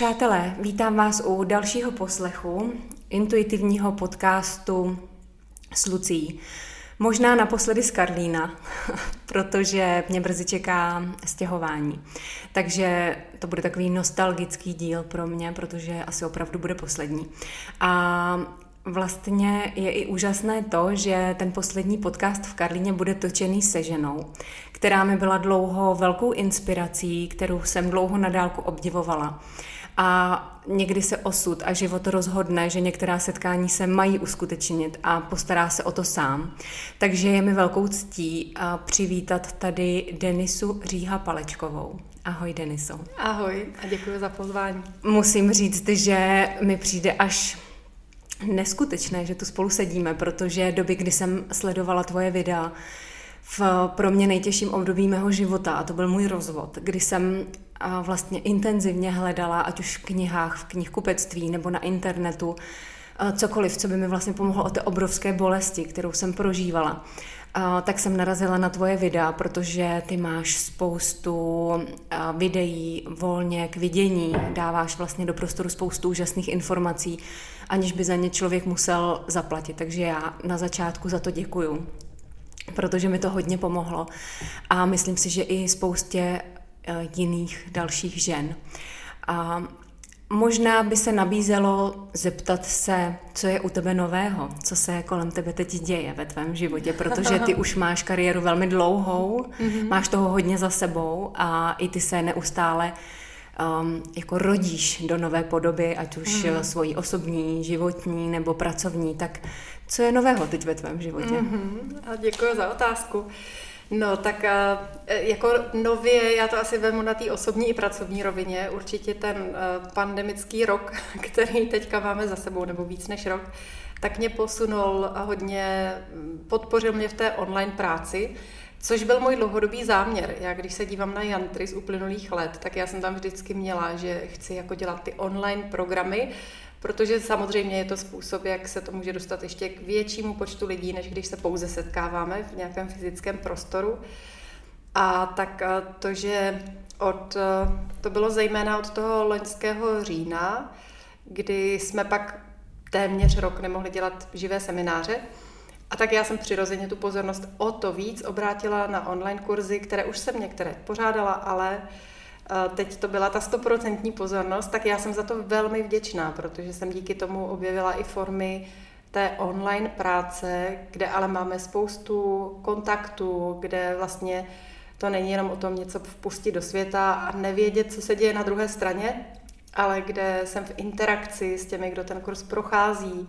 Přátelé, vítám vás u dalšího poslechu intuitivního podcastu s Lucí. Možná naposledy z Karlína, protože mě brzy čeká stěhování. Takže to bude takový nostalgický díl pro mě, protože asi opravdu bude poslední. A Vlastně je i úžasné to, že ten poslední podcast v Karlíně bude točený se ženou, která mi byla dlouho velkou inspirací, kterou jsem dlouho na dálku obdivovala. A někdy se osud a život rozhodne, že některá setkání se mají uskutečnit a postará se o to sám. Takže je mi velkou ctí přivítat tady Denisu Říha Palečkovou. Ahoj Deniso. Ahoj a děkuji za pozvání. Musím říct, že mi přijde až neskutečné, že tu spolu sedíme, protože doby, kdy jsem sledovala tvoje videa, v pro mě nejtěžším období mého života, a to byl můj rozvod, kdy jsem vlastně intenzivně hledala, ať už v knihách, v knihkupectví nebo na internetu, cokoliv, co by mi vlastně pomohlo o té obrovské bolesti, kterou jsem prožívala. tak jsem narazila na tvoje videa, protože ty máš spoustu videí volně k vidění, dáváš vlastně do prostoru spoustu úžasných informací, aniž by za ně člověk musel zaplatit. Takže já na začátku za to děkuju, protože mi to hodně pomohlo. A myslím si, že i spoustě eh, jiných dalších žen. A možná by se nabízelo zeptat se, co je u tebe nového, co se kolem tebe teď děje ve tvém životě, protože ty už máš kariéru velmi dlouhou, mm-hmm. máš toho hodně za sebou a i ty se neustále um, jako rodíš do nové podoby, ať už mm. svojí osobní, životní nebo pracovní, tak co je nového teď ve tvém životě? Mm-hmm. A děkuji za otázku. No, tak e, jako nově, já to asi vemu na té osobní i pracovní rovině, určitě ten e, pandemický rok, který teďka máme za sebou, nebo víc než rok, tak mě posunul a hodně podpořil mě v té online práci, Což byl můj dlouhodobý záměr. Já když se dívám na Jantry z uplynulých let, tak já jsem tam vždycky měla, že chci jako dělat ty online programy, protože samozřejmě je to způsob, jak se to může dostat ještě k většímu počtu lidí, než když se pouze setkáváme v nějakém fyzickém prostoru. A tak eh, to, že od, eh, to bylo zejména od toho loňského října, kdy jsme pak téměř rok nemohli dělat živé semináře, a tak já jsem přirozeně tu pozornost o to víc obrátila na online kurzy, které už jsem některé pořádala, ale eh, teď to byla ta stoprocentní pozornost, tak já jsem za to velmi vděčná, protože jsem díky tomu objevila i formy té online práce, kde ale máme spoustu kontaktů, kde vlastně to není jenom o tom něco vpustit do světa a nevědět, co se děje na druhé straně, ale kde jsem v interakci s těmi, kdo ten kurz prochází,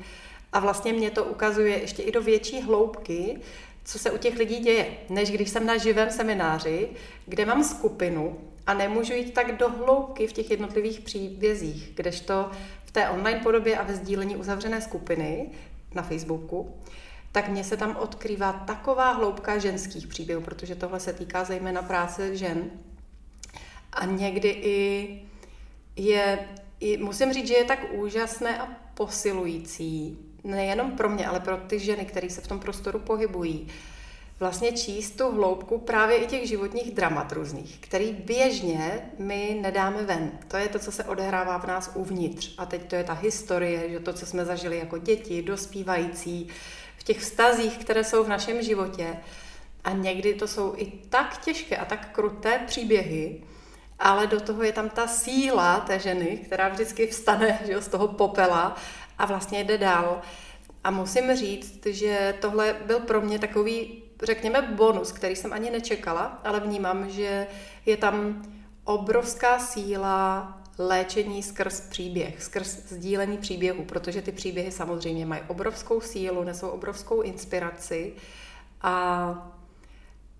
a vlastně mě to ukazuje ještě i do větší hloubky, co se u těch lidí děje, než když jsem na živém semináři, kde mám skupinu a nemůžu jít tak do hloubky v těch jednotlivých příbězích, kdežto v té online podobě a ve sdílení uzavřené skupiny na Facebooku, tak mně se tam odkrývá taková hloubka ženských příběhů, protože tohle se týká zejména práce žen. A někdy i je, i musím říct, že je tak úžasné a posilující, nejenom pro mě, ale pro ty ženy, které se v tom prostoru pohybují, vlastně číst tu hloubku právě i těch životních dramat různých, který běžně my nedáme ven. To je to, co se odehrává v nás uvnitř. A teď to je ta historie, že to, co jsme zažili jako děti, dospívající, v těch vztazích, které jsou v našem životě. A někdy to jsou i tak těžké a tak kruté příběhy, ale do toho je tam ta síla té ženy, která vždycky vstane že, z toho popela a vlastně jde dál. A musím říct, že tohle byl pro mě takový, řekněme, bonus, který jsem ani nečekala, ale vnímám, že je tam obrovská síla léčení skrz příběh, skrz sdílení příběhu, protože ty příběhy samozřejmě mají obrovskou sílu, nesou obrovskou inspiraci. A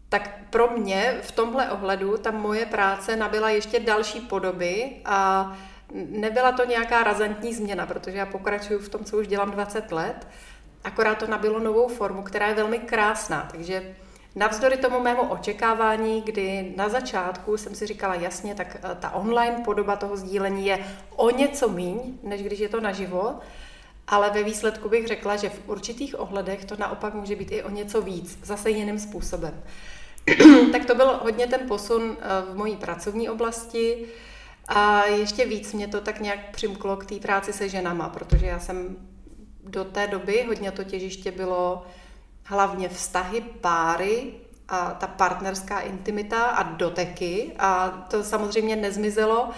tak pro mě v tomhle ohledu ta moje práce nabila ještě další podoby a nebyla to nějaká razantní změna, protože já pokračuju v tom, co už dělám 20 let, akorát to nabilo novou formu, která je velmi krásná. Takže navzdory tomu mému očekávání, kdy na začátku jsem si říkala jasně, tak eh, ta online podoba toho sdílení je o něco míň, než když je to naživo, ale ve výsledku bych řekla, že v určitých ohledech to naopak může být i o něco víc, zase jiným způsobem. tak to byl hodně ten posun eh, v mojí pracovní oblasti, A ještě víc mě to tak nějak přimklo k té práci se ženama, protože já jsem do té doby hodně to těžiště bylo hlavně vztahy, páry a ta partnerská intimita a doteky. A to samozřejmě nezmizelo,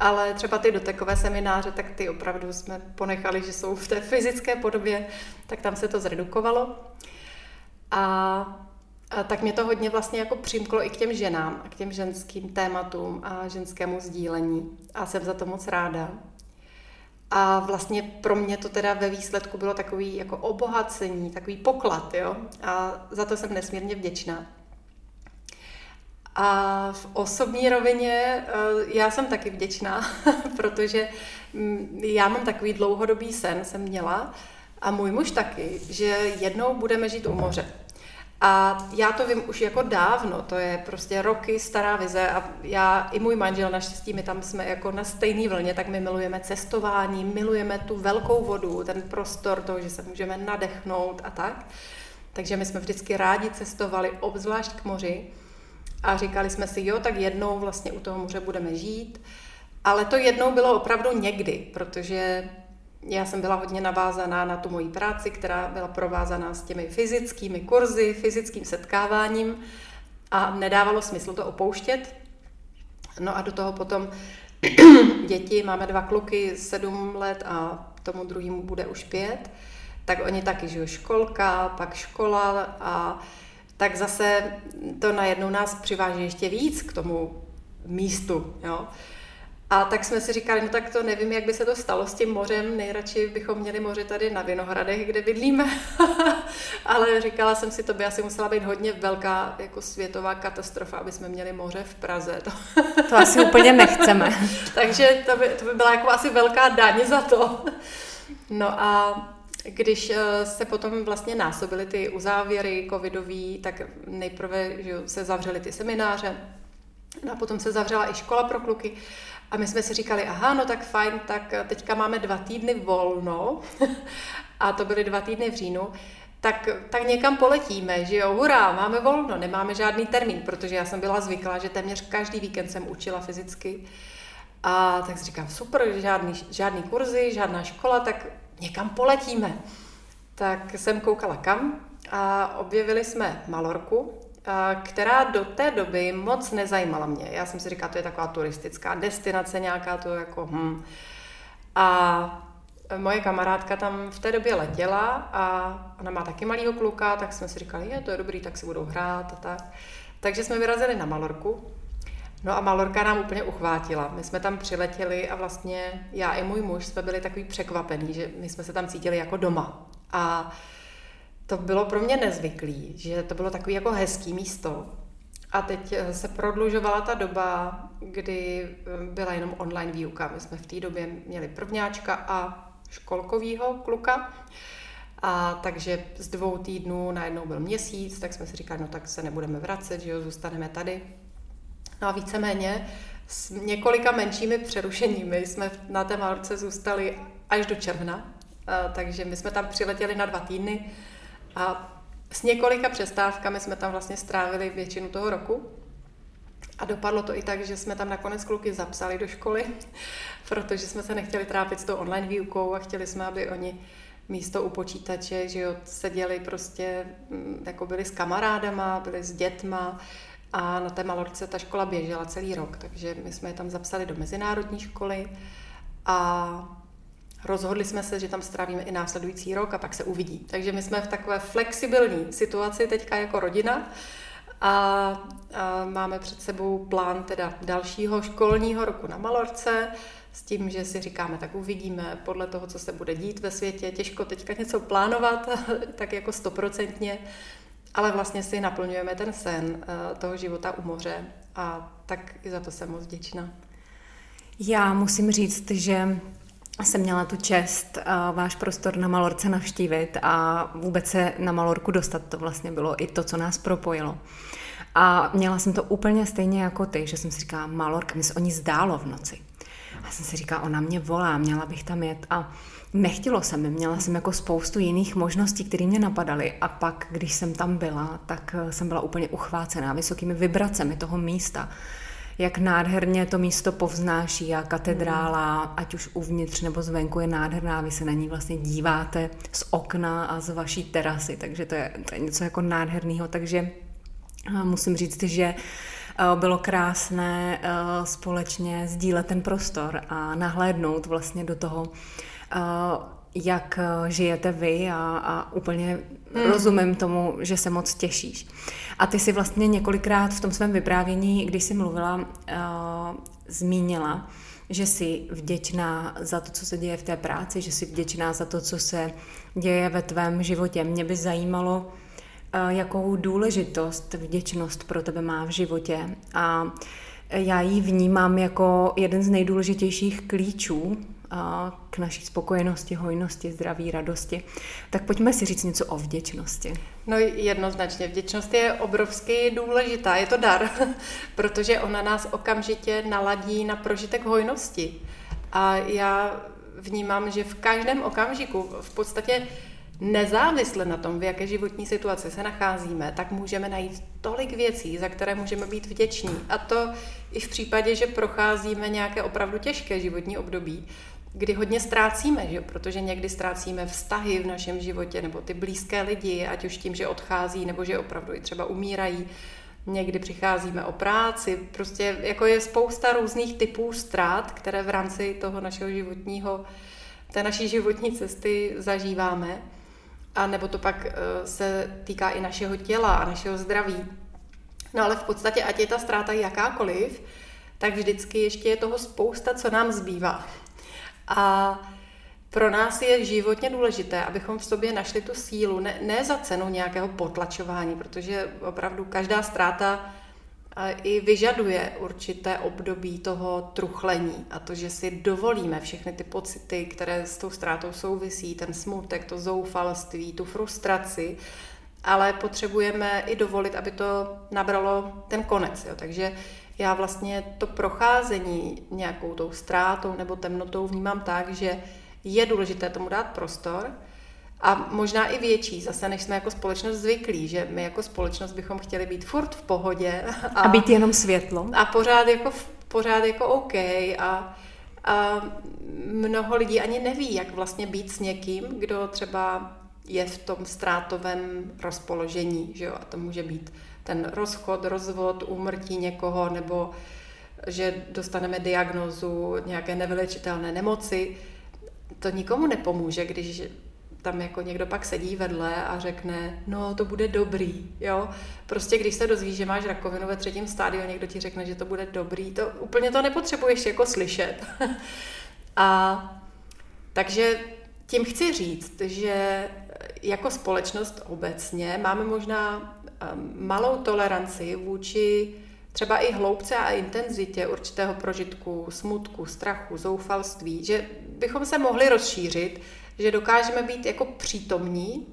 ale třeba ty dotekové semináře, tak ty opravdu jsme ponechali, že jsou v té fyzické podobě, tak tam se to zredukovalo. A a tak mě to hodně vlastně jako přimklo i k těm ženám a k těm ženským tématům a ženskému sdílení. A jsem za to moc ráda. A vlastně pro mě to teda ve výsledku bylo takový jako obohacení, takový poklad, jo. A za to jsem nesmírně vděčná. A v osobní rovině eh, já jsem taky vděčná, protože mm, já mám takový dlouhodobý sen, jsem měla, a můj muž taky, že jednou budeme žít u moře. A já to vím už jako dávno, to je prostě roky stará vize a já i můj manžel, naštěstí my tam jsme jako na stejné vlně, tak my milujeme cestování, milujeme tu velkou vodu, ten prostor toho, že se můžeme nadechnout a tak. Takže my jsme vždycky rádi cestovali, obzvlášť k moři a říkali jsme si, jo, tak jednou vlastně u toho moře budeme žít. Ale to jednou bylo opravdu někdy, protože já jsem byla hodně navázaná na tu moji práci, která byla provázaná s těmi fyzickými kurzy, fyzickým setkáváním a nedávalo smysl to opouštět. No a do toho potom děti, máme dva kluky, sedm let a tomu druhému bude už pět, tak oni taky žijou školka, pak škola a tak zase to najednou nás přiváží ještě víc k tomu místu. Jo? A tak jsme si říkali, no tak to nevím, jak by se to stalo s tím mořem, nejradši bychom měli moře tady na Vinohradech, kde bydlíme. Ale říkala jsem si, to by asi musela být hodně velká jako světová katastrofa, aby jsme měli moře v Praze. To, to asi úplně nechceme. Takže to by, to by byla jako asi velká daň za to. No a když eh, se potom vlastně násobily ty uzávěry covidový, tak nejprve že se zavřely ty semináře, no a potom se zavřela i škola pro kluky. A my jsme si říkali, aha, no tak fajn, tak teďka máme dva týdny volno, a to byly dva týdny v říjnu, tak, tak někam poletíme, že jo, hurá, máme volno, nemáme žádný termín, protože já jsem byla zvyklá, že téměř každý víkend jsem učila fyzicky. A tak si říkám, super, žádný, žádný kurzy, žádná škola, tak někam poletíme. Tak jsem koukala kam a objevili jsme Malorku, která do té doby moc nezajímala mě. Já jsem si říkala, to je taková turistická destinace nějaká, to jako hm. A moje kamarádka tam v té době letěla a ona má taky malýho kluka, tak jsme si říkali, je, to je dobrý, tak si budou hrát a tak. Takže jsme vyrazili na Malorku. No a Malorka nám úplně uchvátila. My jsme tam přiletěli a vlastně já i můj muž jsme byli takový překvapení, že my jsme se tam cítili jako doma. A to bylo pro mě nezvyklý, že to bylo takový jako hezký místo. A teď eh, se prodlužovala ta doba, kdy eh, byla jenom online výuka. My jsme v té době měli prvňáčka a školkovýho kluka. A takže z dvou týdnů najednou byl měsíc, tak jsme si říkali, no tak se nebudeme vracet, že jo, zůstaneme tady. No a víceméně s několika menšími přerušeními jsme na té Malorce zůstali až do června. A, takže my jsme tam přiletěli na dva týdny a s několika přestávkami jsme tam vlastně strávili většinu toho roku. A dopadlo to i tak, že jsme tam nakonec kluky zapsali do školy, protože jsme se nechtěli trápit s tou online výukou a chtěli jsme, aby oni místo u počítače, že jo, seděli prostě, mm, jako byli s kamarádama, byli s dětma a na té Malorce ta škola běžela celý rok, takže my jsme je tam zapsali do mezinárodní školy a Rozhodli jsme se, že tam strávíme i následující rok a pak se uvidí. Takže my jsme v takové flexibilní situaci teďka jako rodina a, a máme před sebou plán teda dalšího školního roku na Malorce s tím, že si říkáme, tak uvidíme podle toho, co se bude dít ve světě. Těžko teďka něco plánovat, tak jako stoprocentně, ale vlastně si naplňujeme ten sen eh, toho života u moře a tak i za to jsem moc vděčná. Já musím říct, že jsem měla tu čest uh, váš prostor na Malorce navštívit a vůbec se na Malorku dostat. To vlastně bylo i to, co nás propojilo. A měla jsem to úplně stejně jako ty, že jsem si říkala, Malorka, mi se o ní zdálo v noci. A jsem si říkala, ona mě volá, měla bych tam jet. A nechtělo se mi, měla jsem jako spoustu jiných možností, které mě napadaly. A pak, když jsem tam byla, tak jsem byla úplně uchvácená vysokými vibracemi toho místa jak nádherně to místo povznáší a katedrála, ať už uvnitř nebo zvenku je nádherná, vy se na ní vlastně díváte z okna a z vaší terasy, takže to je, to je něco jako nádherného, takže musím říct, že bylo krásné společně sdílet ten prostor a nahlédnout vlastně do toho, jak žijete vy a, a úplně mm. rozumím tomu, že se moc těšíš. A ty si vlastně několikrát v tom svém vyprávění, když jsi mluvila, uh, zmínila, že jsi vděčná za to, co se děje v té práci, že jsi vděčná za to, co se děje ve tvém životě. Mě by zajímalo, uh, jakou důležitost vděčnost pro tebe má v životě. A já ji vnímám jako jeden z nejdůležitějších klíčů k naší spokojenosti, hojnosti, zdraví, radosti. Tak pojďme si říct něco o vděčnosti. No jednoznačně, vděčnost je obrovsky důležitá, je to dar, protože ona nás okamžitě naladí na prožitek hojnosti. A já vnímám, že v každém okamžiku v podstatě nezávisle na tom, v jaké životní situaci se nacházíme, tak můžeme najít tolik věcí, za které můžeme být vděční. A to i v případě, že procházíme nějaké opravdu těžké životní období kdy hodně ztrácíme, že? protože někdy ztrácíme vztahy v našem životě, nebo ty blízké lidi, ať už tím, že odchází, nebo že opravdu i třeba umírají. Někdy přicházíme o práci, prostě jako je spousta různých typů ztrát, které v rámci toho našeho životního, té naší životní cesty zažíváme. A nebo to pak eh, se týká i našeho těla a našeho zdraví. No ale v podstatě, ať je ta ztráta jakákoliv, tak vždycky ještě je toho spousta, co nám zbývá. A pro nás je životně důležité, abychom v sobě našli tu sílu, ne, ne za cenu nějakého potlačování, protože opravdu každá ztráta i vyžaduje určité období toho truchlení a to, že si dovolíme všechny ty pocity, které s tou ztrátou souvisí, ten smutek, to zoufalství, tu frustraci, ale potřebujeme i dovolit, aby to nabralo ten konec. Jo. Takže já vlastně to procházení nějakou tou ztrátou nebo temnotou vnímám tak, že je důležité tomu dát prostor a možná i větší, zase než jsme jako společnost zvyklí, že my jako společnost bychom chtěli být furt v pohodě. A, a být jenom světlo. A pořád jako, pořád jako OK a, a mnoho lidí ani neví, jak vlastně být s někým, kdo třeba je v tom ztrátovém rozpoložení, že jo, a to může být ten rozchod, rozvod, úmrtí někoho nebo že dostaneme diagnozu nějaké nevylečitelné nemoci, to nikomu nepomůže, když tam jako někdo pak sedí vedle a řekne, no to bude dobrý, jo. Prostě když se dozvíš, že máš rakovinu ve třetím stádiu a někdo ti řekne, že to bude dobrý, to úplně to nepotřebuješ jako slyšet. a takže tím chci říct, že jako společnost obecně máme možná malou toleranci vůči třeba i hloubce a intenzitě určitého prožitku, smutku, strachu, zoufalství, že bychom se mohli rozšířit, že dokážeme být jako přítomní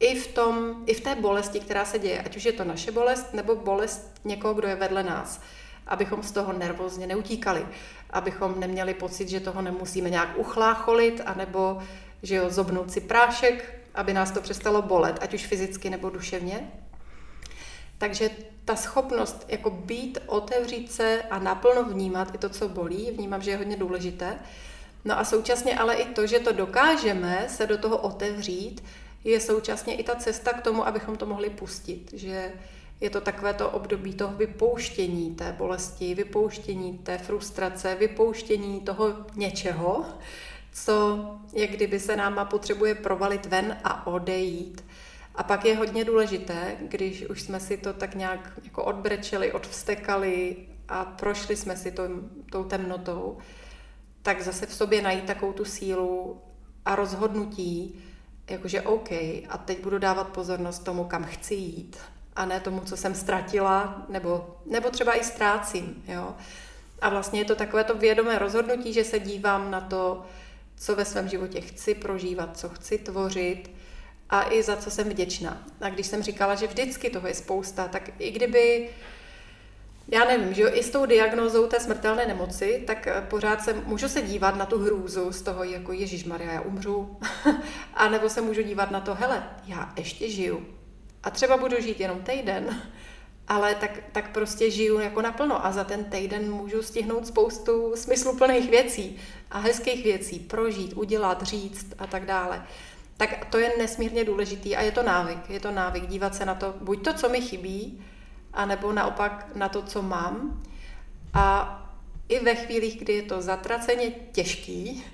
i v, tom, i v té bolesti, která se děje, ať už je to naše bolest nebo bolest někoho, kdo je vedle nás, abychom z toho nervózně neutíkali, abychom neměli pocit, že toho nemusíme nějak uchlácholit, anebo že jo, zobnout si prášek, aby nás to přestalo bolet, ať už fyzicky nebo duševně. Takže ta schopnost jako být, otevřít se a naplno vnímat i to, co bolí, vnímám, že je hodně důležité. No a současně ale i to, že to dokážeme se do toho otevřít, je současně i ta cesta k tomu, abychom to mohli pustit. Že je to takové to období toho vypouštění té bolesti, vypouštění té frustrace, vypouštění toho něčeho, co jak kdyby se náma potřebuje provalit ven a odejít. A pak je hodně důležité, když už jsme si to tak nějak jako odbrečeli, odvstekali a prošli jsme si to, tou temnotou, tak zase v sobě najít takovou tu sílu a rozhodnutí, jakože OK, a teď budu dávat pozornost tomu, kam chci jít, a ne tomu, co jsem ztratila, nebo, nebo třeba i ztrácím. Jo? A vlastně je to takové to vědomé rozhodnutí, že se dívám na to, co ve svém životě chci prožívat, co chci tvořit, a i za co jsem vděčná. A když jsem říkala, že vždycky toho je spousta, tak i kdyby, já nevím, že jo, i s tou diagnózou té smrtelné nemoci, tak eh, pořád se můžu se dívat na tu hrůzu z toho, jako Ježíš Maria, já umřu. a nebo se můžu dívat na to, hele, já ještě žiju. A třeba budu žít jenom týden, ale tak, tak prostě žiju jako naplno a za ten týden můžu stihnout spoustu smysluplných věcí a hezkých věcí, prožít, udělat, říct a tak dále. Tak to je nesmírně důležitý a je to návyk. Je to návyk dívat se na to, buď to, co mi chybí, anebo naopak na to, co mám. A i ve chvílích, kdy je to zatraceně těžký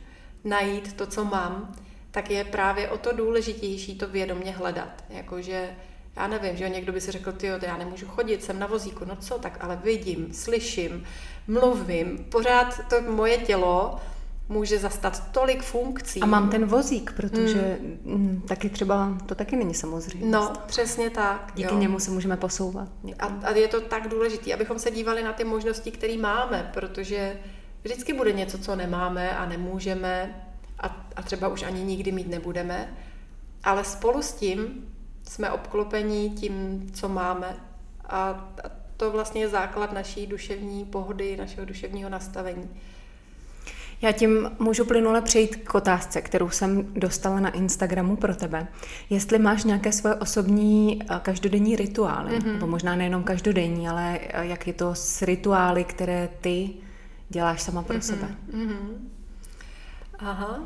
najít to, co mám, tak je právě o to důležitější to vědomě hledat. Jakože já nevím, že někdo by si řekl, ty já nemůžu chodit, jsem na vozíku, no co, tak ale vidím, slyším, mluvím, pořád to moje tělo může zastat tolik funkcí. A mám ten vozík, protože mm. taky třeba, to taky není samozřejmě. No, přesně tak. Díky jo. němu se můžeme posouvat. A, a je to tak důležité, abychom se dívali na ty možnosti, které máme, protože vždycky bude něco, co nemáme a nemůžeme a, a třeba už ani nikdy mít nebudeme, ale spolu s tím jsme obklopení tím, co máme. A to vlastně je základ naší duševní pohody, našeho duševního nastavení. Já tím můžu plynule přejít k otázce, kterou jsem dostala na Instagramu pro tebe. Jestli máš nějaké svoje osobní eh, každodenní rituály, mm-hmm. nebo možná nejenom každodenní, ale eh, jak je to s rituály, které ty děláš sama pro mm-hmm. sebe. Mm-hmm. Aha.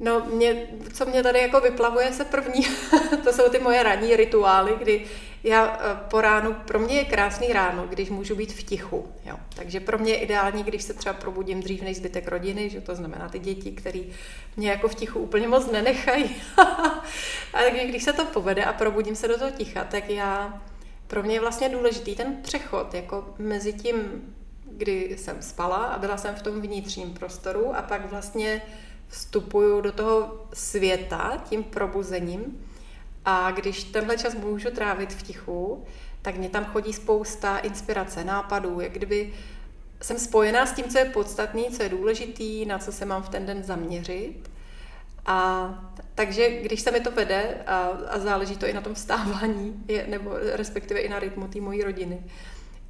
No, mě, co mě tady jako vyplavuje se první, to jsou ty moje ranní rituály, kdy já eh, po ránu, pro mě je krásný ráno, když můžu být v tichu. Jo. Takže pro mě je ideální, když se třeba probudím dřív než zbytek rodiny, že to znamená ty děti, které mě jako v tichu úplně moc nenechají. a takže když se to povede a probudím se do toho ticha, tak já, pro mě je vlastně důležitý ten přechod jako mezi tím, kdy jsem spala a byla jsem v tom vnitřním prostoru a pak vlastně vstupuju do toho světa tím probuzením a když tenhle čas můžu trávit v tichu, tak mě tam chodí spousta inspirace, nápadů, jak kdyby jsem spojená s tím, co je podstatný, co je důležitý, na co se mám v ten den zaměřit. A takže když se mi to vede, a, a záleží to i na tom vstávání, je, nebo respektive i na rytmu té mojí rodiny,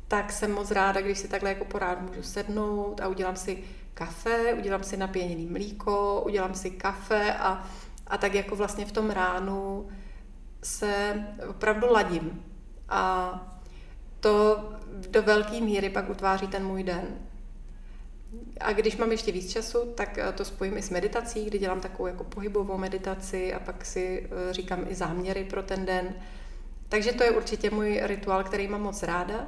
tak jsem moc ráda, když si takhle jako porád můžu sednout a udělám si kafe, udělám si napěněný mlíko, udělám si kafe a, a tak jako vlastně v tom ránu se opravdu ladím. A to do velké míry pak utváří ten můj den. A když mám ještě víc času, tak to spojím i s meditací, kdy dělám takovou jako pohybovou meditaci a pak si eh, říkám i záměry pro ten den. Takže to je určitě můj rituál, který mám moc ráda.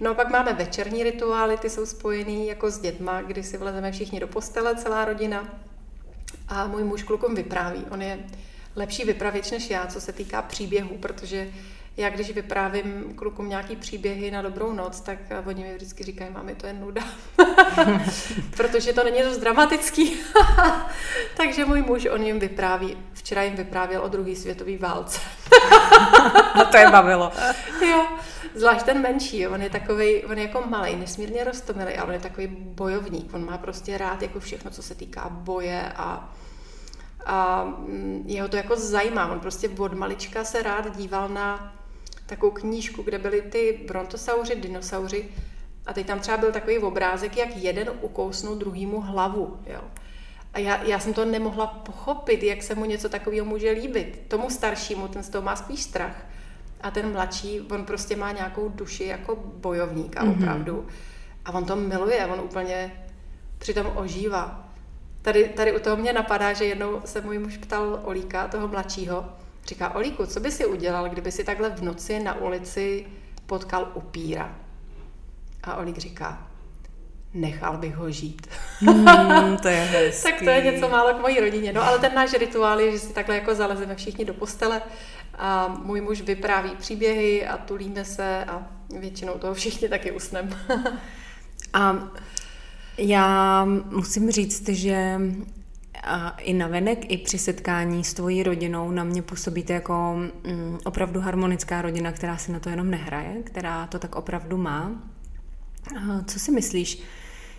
No a pak máme večerní rituály, ty jsou spojený jako s dětma, kdy si vlezeme všichni do postele, celá rodina. A můj muž klukům vypráví. On je lepší vypravěč než já, co se týká příběhů, protože já když vyprávím klukům nějaký příběhy na dobrou noc, tak oni mi vždycky říkají, mámi, to je nuda. protože to není dost dramatický. Takže můj muž, on jim vypráví, včera jim vyprávěl o druhé světové válce. no to je bavilo. jo, zvlášť ten menší, on je takový, on je jako malý, nesmírně roztomilý a on je takový bojovník. On má prostě rád jako všechno, co se týká boje a a mm, jeho to jako zajímá. On prostě od malička se rád díval na takovou knížku, kde byly ty brontosauři, dinosauři a teď tam třeba byl takový obrázek, jak jeden ukousnul druhýmu hlavu. Jo. A já, já jsem to nemohla pochopit, jak se mu něco takového může líbit. Tomu staršímu, ten z toho má spíš strach. A ten mladší, on prostě má nějakou duši jako bojovníka mm-hmm. opravdu. A on to miluje, on úplně přitom ožívá. Tady, tady u toho mě napadá, že jednou se můj muž ptal Olíka, toho mladšího, říká, Olíku, co by si udělal, kdyby si takhle v noci na ulici potkal upíra? A Olík říká, nechal bych ho žít. Mm, to je hezký. tak to je něco málo k mojí rodině. No ale ten náš rituál je, že si takhle jako zalezeme všichni do postele a můj muž vypráví příběhy a tulíme se a většinou toho všichni taky usneme. a já musím říct, že a i navenek, i při setkání s tvojí rodinou na mě působíte jako mm, opravdu harmonická rodina, která si na to jenom nehraje, která to tak opravdu má. A co si myslíš,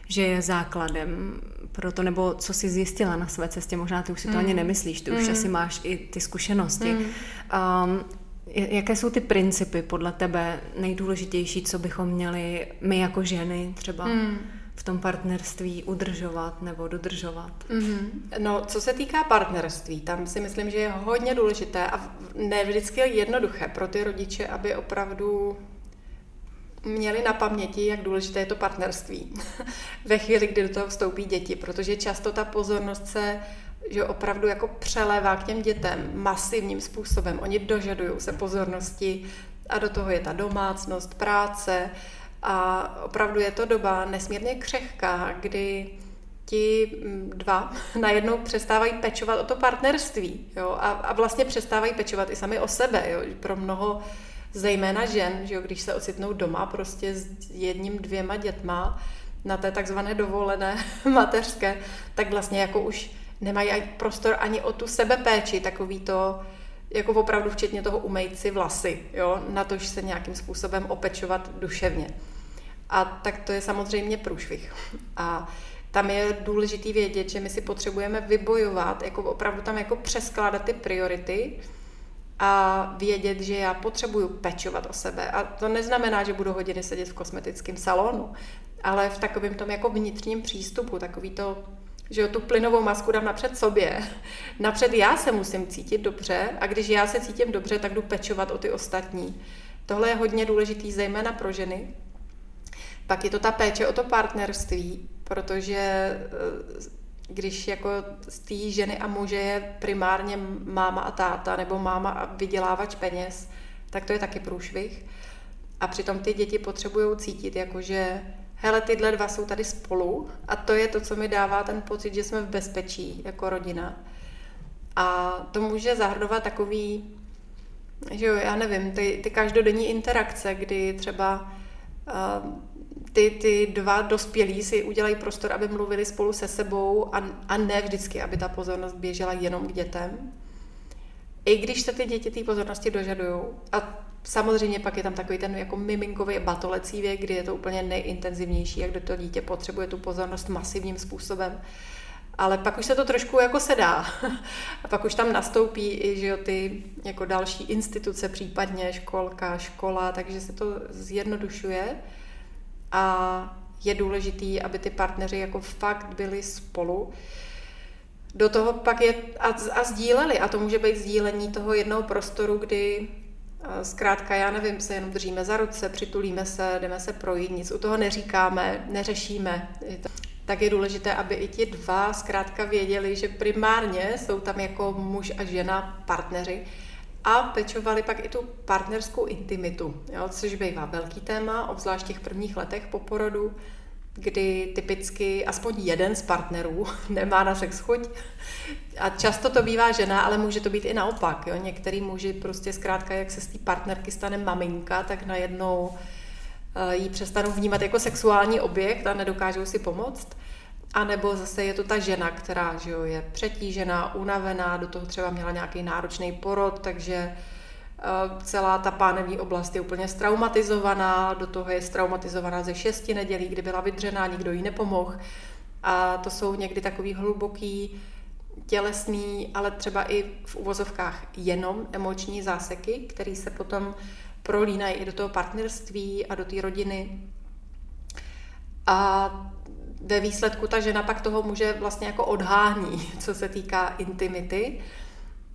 že je základem pro to, nebo co jsi zjistila na své cestě? Možná ty už si to mm. ani nemyslíš, ty mm. už asi máš i ty zkušenosti. Mm. Um, jaké jsou ty principy podle tebe nejdůležitější, co bychom měli my jako ženy třeba mm v tom partnerství udržovat nebo dodržovat? Mm-hmm. No, co se týká partnerství, tam si myslím, že je hodně důležité a ne vždycky je jednoduché pro ty rodiče, aby opravdu měli na paměti, jak důležité je to partnerství ve chvíli, kdy do toho vstoupí děti, protože často ta pozornost se že opravdu jako přelévá k těm dětem masivním způsobem. Oni dožadují se pozornosti a do toho je ta domácnost, práce a opravdu je to doba nesmírně křehká, kdy ti mm, dva najednou přestávají pečovat o to partnerství jo? A, a vlastně přestávají pečovat i sami o sebe. Jo? Pro mnoho zejména žen, že jo, když se ocitnou doma prostě s jedním, dvěma dětma na té takzvané dovolené mateřské, tak vlastně jako už nemají prostor ani o tu sebepéči, takový to, jako opravdu včetně toho umejt si vlasy, jo, na to, že se nějakým způsobem opečovat duševně. A tak to je samozřejmě průšvih. A tam je důležitý vědět, že my si potřebujeme vybojovat, jako opravdu tam jako přeskládat ty priority, a vědět, že já potřebuju pečovat o sebe. A to neznamená, že budu hodiny sedět v kosmetickém salonu, ale v takovém tom jako vnitřním přístupu, takový to, že jo, tu plynovou masku dám napřed sobě. Napřed já se musím cítit dobře a když já se cítím dobře, tak jdu pečovat o ty ostatní. Tohle je hodně důležitý, zejména pro ženy. Pak je to ta péče o to partnerství, protože eh, když jako z té ženy a muže je primárně máma a táta nebo máma a vydělávač peněz, tak to je taky průšvih. A přitom ty děti potřebují cítit, jakože hele, tyhle dva jsou tady spolu a to je to, co mi dává ten pocit, že jsme v bezpečí jako rodina. A to může zahrnovat takový, že jo, já nevím, ty, ty každodenní interakce, kdy třeba uh, ty, ty dva dospělí si udělají prostor, aby mluvili spolu se sebou a, a ne vždycky, aby ta pozornost běžela jenom k dětem. I když se ty děti té pozornosti dožadují. A samozřejmě pak je tam takový ten jako miminkový batolecí věk, kdy je to úplně nejintenzivnější, jak do to dítě potřebuje tu pozornost masivním způsobem. Ale pak už se to trošku jako sedá. A pak už tam nastoupí i že jo, ty jako další instituce, případně školka, škola, takže se to zjednodušuje a je důležitý, aby ty partneři jako fakt byli spolu. Do toho pak je a, a sdíleli, a to může být sdílení toho jednoho prostoru, kdy zkrátka, já nevím, se jenom držíme za ruce, přitulíme se, jdeme se projít, nic u toho neříkáme, neřešíme. Tak je důležité, aby i ti dva zkrátka věděli, že primárně jsou tam jako muž a žena partneři, a pečovali pak i tu partnerskou intimitu, jo, což bývá velký téma, obzvlášť v těch prvních letech po porodu, kdy typicky aspoň jeden z partnerů nemá na sex chuť. A často to bývá žena, ale může to být i naopak. Jo. Některý muži prostě zkrátka, jak se z té partnerky stane maminka, tak najednou eh, ji přestanou vnímat jako sexuální objekt a nedokážou si pomoct. A nebo zase je to ta žena, která že jo, je přetížená, unavená, do toho třeba měla nějaký náročný porod, takže uh, celá ta pánevní oblast je úplně straumatizovaná, do toho je straumatizovaná ze šesti nedělí, kdy byla vydřená, nikdo jí nepomohl. A to jsou někdy takový hluboký, tělesný, ale třeba i v uvozovkách jenom emoční záseky, které se potom prolínají i do toho partnerství a do té rodiny. A ve výsledku ta žena pak toho muže vlastně jako odhání, co se týká intimity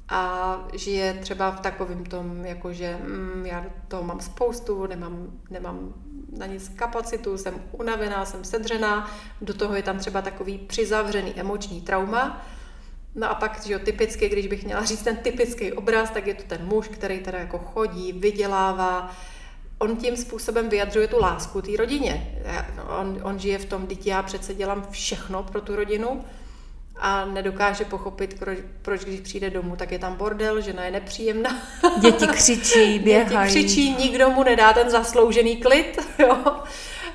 a žije třeba v takovém tom, jako že mm, já toho mám spoustu, nemám, nemám na nic kapacitu, jsem unavená, jsem sedřená, do toho je tam třeba takový přizavřený emoční trauma. No a pak, že jo, typicky, když bych měla říct ten typický obraz, tak je to ten muž, který teda jako chodí, vydělává, on tím způsobem vyjadřuje tu lásku té rodině. On, on žije v tom, že já přece dělám všechno pro tu rodinu a nedokáže pochopit, proč, proč když přijde domů, tak je tam bordel, žena je nepříjemná. Děti křičí, běhají. Děti křičí, nikdo mu nedá ten zasloužený klid. Jo?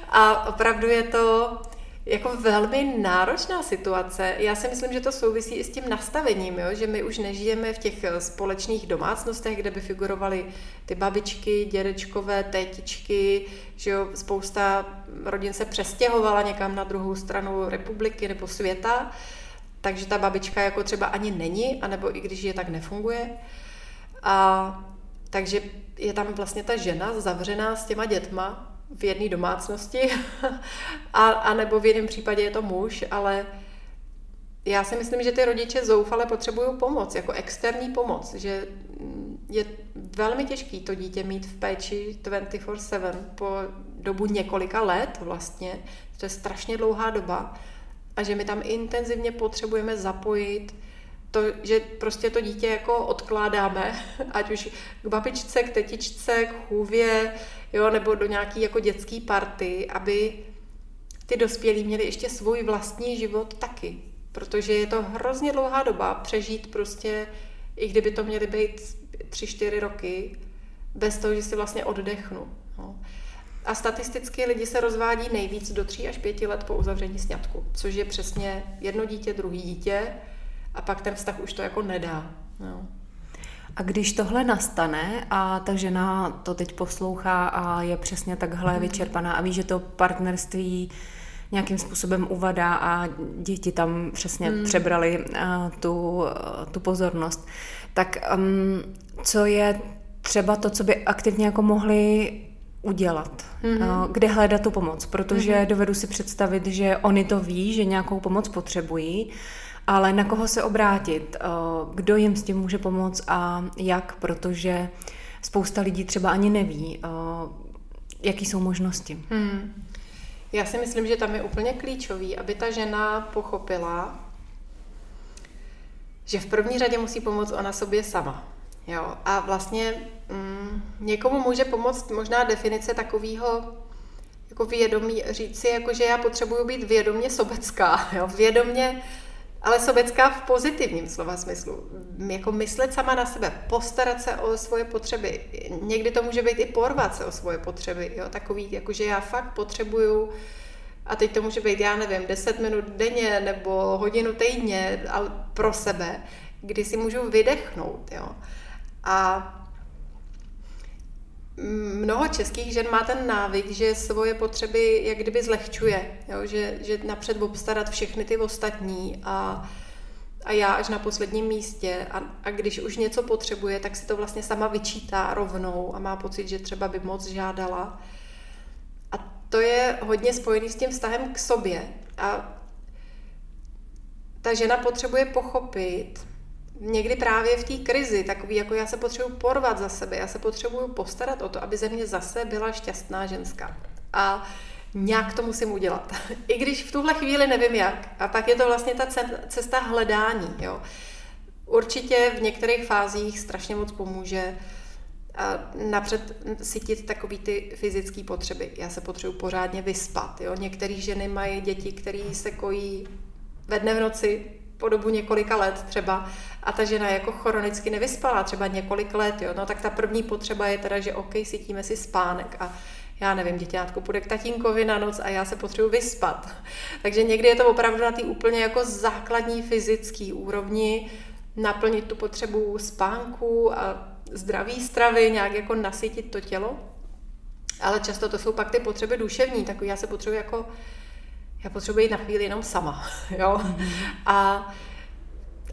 A opravdu je to jako velmi náročná situace. Já si myslím, že to souvisí i s tím nastavením, jo? že my už nežijeme v těch eh, společných domácnostech, kde by figurovaly ty babičky, dědečkové, tétičky, že jo? spousta rodin se přestěhovala někam na druhou stranu republiky nebo světa, takže ta babička jako třeba ani není, anebo i když je tak nefunguje. A takže je tam vlastně ta žena zavřená s těma dětma v jedné domácnosti, a, a nebo v jednom případě je to muž, ale já si myslím, že ty rodiče zoufale potřebují pomoc, jako externí pomoc, že je velmi těžký to dítě mít v péči 24-7 po dobu několika let vlastně, to je strašně dlouhá doba, a že my tam intenzivně potřebujeme zapojit to, že prostě to dítě jako odkládáme, ať už k babičce, k tetičce, k chůvě, jo, nebo do nějaký jako dětský party, aby ty dospělí měli ještě svůj vlastní život taky. Protože je to hrozně dlouhá doba přežít prostě, i kdyby to měly být tři, čtyři roky, bez toho, že si vlastně oddechnu. No. A statisticky lidi se rozvádí nejvíc do 3 až 5 let po uzavření sňatku, což je přesně jedno dítě, druhý dítě a pak ten vztah už to jako nedá. No. A když tohle nastane a ta žena to teď poslouchá a je přesně takhle mm. vyčerpaná a ví, že to partnerství nějakým způsobem uvadá a děti tam přesně mm. přebrali uh, tu, uh, tu pozornost, tak um, co je třeba to, co by aktivně jako mohli udělat, mm-hmm. kde hledat tu pomoc, protože mm-hmm. dovedu si představit, že oni to ví, že nějakou pomoc potřebují, ale na koho se obrátit, eh, kdo jim s tím může pomoct a jak, protože spousta lidí třeba ani neví, eh, jaký jsou možnosti. Hmm. Já si myslím, že tam je úplně klíčový, aby ta žena pochopila, že v první řadě musí pomoct ona sobě sama. Jo? A vlastně mm, někomu může pomoct možná definice takového jako vědomí, říct si, jako, že já potřebuju být vědomě sobecká, jo? vědomě ale sobecká v pozitivním slova smyslu. Jako myslet sama na sebe, postarat se o svoje potřeby. Někdy to může být i porvat se o svoje potřeby. Jo? Takový, jako že já fakt potřebuju a teď to může být, já nevím, 10 minut denně nebo hodinu týdně ale pro sebe, kdy si můžu vydechnout. Jo? A mnoho českých žen má ten návyk, že svoje potřeby jak kdyby zlehčuje, jo? Že, že napřed obstarat všechny ty ostatní a, a já až na posledním místě a, a když už něco potřebuje, tak si to vlastně sama vyčítá rovnou a má pocit, že třeba by moc žádala. A to je hodně spojený s tím vztahem k sobě. A ta žena potřebuje pochopit, někdy právě v té krizi, takový jako já se potřebuji porvat za sebe, já se potřebuju postarat o to, aby ze mě zase byla šťastná ženská. A nějak to musím udělat. I když v tuhle chvíli nevím jak. A pak je to vlastně ta cesta hledání. Jo. Určitě v některých fázích strašně moc pomůže a napřed sytit takový ty fyzické potřeby. Já se potřebuji pořádně vyspat. Jo. Některé ženy mají děti, které se kojí ve dne v noci po dobu několika let třeba a ta žena jako chronicky nevyspala třeba několik let, jo, no tak ta první potřeba je teda, že OK, sytíme si spánek a já nevím, děťátko půjde k tatínkovi na noc a já se potřebuji vyspat. Takže někdy je to opravdu na té úplně jako základní fyzické úrovni naplnit tu potřebu spánku a zdraví stravy, nějak jako nasytit to tělo. Ale často to jsou pak ty potřeby duševní, takový já se potřebuji jako já potřebuji jít na chvíli jenom sama, jo. Mm-hmm. A,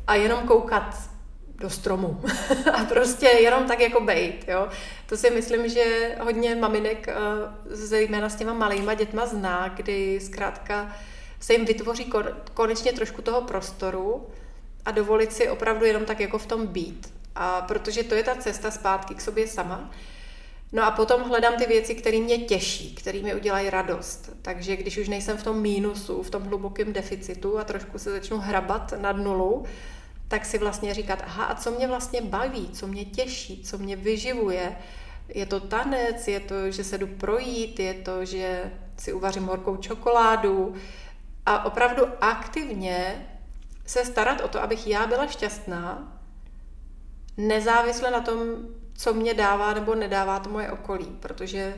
a jenom koukat do stromu a prostě jenom tak jako bejt, jo. To si myslím, že hodně maminek, eh, zejména s těma malýma dětma zná, kdy zkrátka se jim vytvoří konečně trošku toho prostoru a dovolit si opravdu jenom tak jako v tom být. A protože to je ta cesta zpátky k sobě sama, No a potom hledám ty věci, které mě těší, které mi udělají radost. Takže když už nejsem v tom mínusu, v tom hlubokém deficitu a trošku se začnu hrabat nad nulu, tak si vlastně říkat, aha, a co mě vlastně baví, co mě těší, co mě vyživuje. Je to tanec, je to, že se jdu projít, je to, že si uvařím horkou čokoládu a opravdu aktivně se starat o to, abych já byla šťastná, nezávisle na tom, co mě dává nebo nedává to moje okolí, protože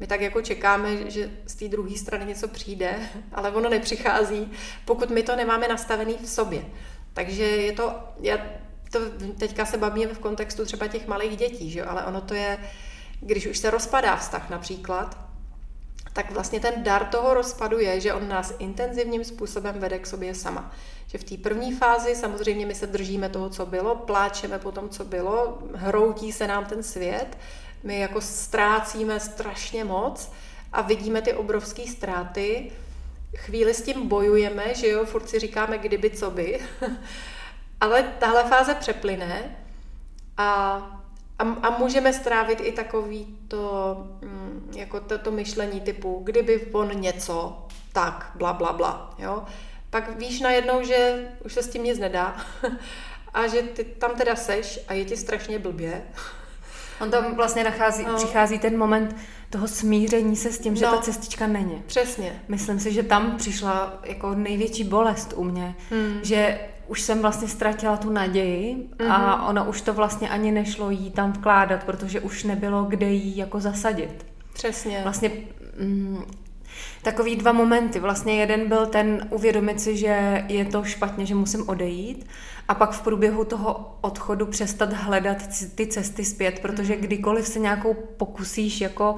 my tak jako čekáme, že z té druhé strany něco přijde, ale ono nepřichází, pokud my to nemáme nastavený v sobě. Takže je to, já to teďka se bavíme v kontextu třeba těch malých dětí, že? ale ono to je, když už se rozpadá vztah například, tak vlastně ten dar toho rozpadu je, že on nás intenzivním způsobem vede k sobě sama. Že v té první fázi samozřejmě my se držíme toho, co bylo, pláčeme po tom, co bylo, hroutí se nám ten svět, my jako ztrácíme strašně moc a vidíme ty obrovské ztráty, chvíli s tím bojujeme, že jo, furt si říkáme, kdyby, co by, ale tahle fáze přeplyne a, a, a můžeme strávit i takový to, mm, jako to, to myšlení typu, kdyby on něco, tak bla, bla, bla, jo. Pak víš najednou, že už se s tím nic nedá a že ty tam teda seš a je ti strašně blbě. On tam vlastně nachází, no. přichází ten moment toho smíření se s tím, že no. ta cestička není. Přesně. Myslím si, že tam přišla jako největší bolest u mě, hmm. že už jsem vlastně ztratila tu naději mm-hmm. a mhm. ono už to vlastně ani nešlo jí tam vkládat, protože už nebylo kde jí jako zasadit. Přesně. Vlastně mm, takový dva momenty. Vlastně jeden byl ten uvědomit si, že je to špatně, že musím odejít a pak v průběhu toho odchodu přestat hledat ty cesty zpět, protože mm. kdykoliv se nějakou pokusíš jako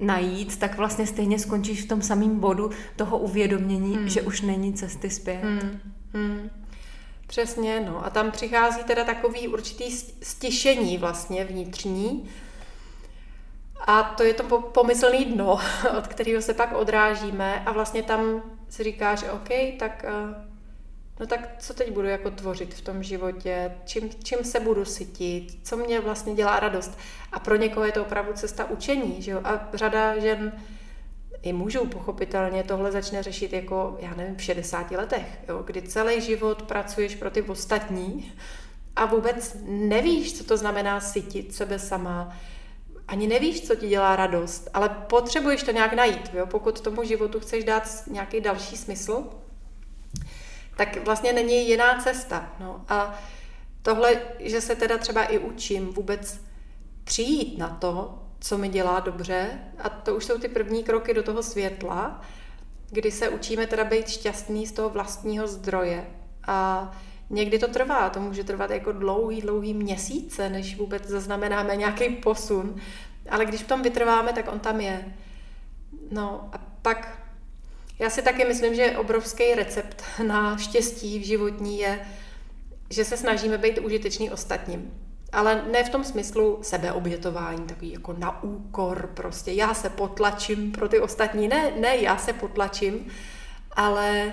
najít, tak vlastně stejně skončíš v tom samém bodu toho uvědomění, mm. že už není cesty zpět. Mm. Mm. Přesně, no. A tam přichází teda takový určitý stišení vlastně vnitřní. A to je to pomyslný dno, od kterého se pak odrážíme. A vlastně tam si říkáš, OK, tak eh, no tak co teď budu jako tvořit v tom životě, čím, čím se budu sytit, co mě vlastně dělá radost. A pro někoho je to opravdu cesta učení, že jo? A řada žen i mužů pochopitelně tohle začne řešit jako, já nevím, v 60 letech, jo, kdy celý život pracuješ pro ty ostatní a vůbec nevíš, co to znamená sytit sebe sama, ani nevíš, co ti dělá radost, ale potřebuješ to nějak najít. Jo? Pokud tomu životu chceš dát nějaký další smysl, tak vlastně není jiná cesta. No. A tohle, že se teda třeba i učím vůbec přijít na to, co mi dělá dobře. A to už jsou ty první kroky do toho světla, kdy se učíme teda být šťastný z toho vlastního zdroje. A někdy to trvá, to může trvat jako dlouhý, dlouhý měsíce, než vůbec zaznamenáme nějaký posun. Ale když v tom vytrváme, tak on tam je. No a pak já si taky myslím, že obrovský recept na štěstí v životní je, že se snažíme být užitečný ostatním. Ale ne v tom smyslu sebeobětování, takový jako na úkor prostě. Já se potlačím pro ty ostatní. Ne, ne, já se potlačím, ale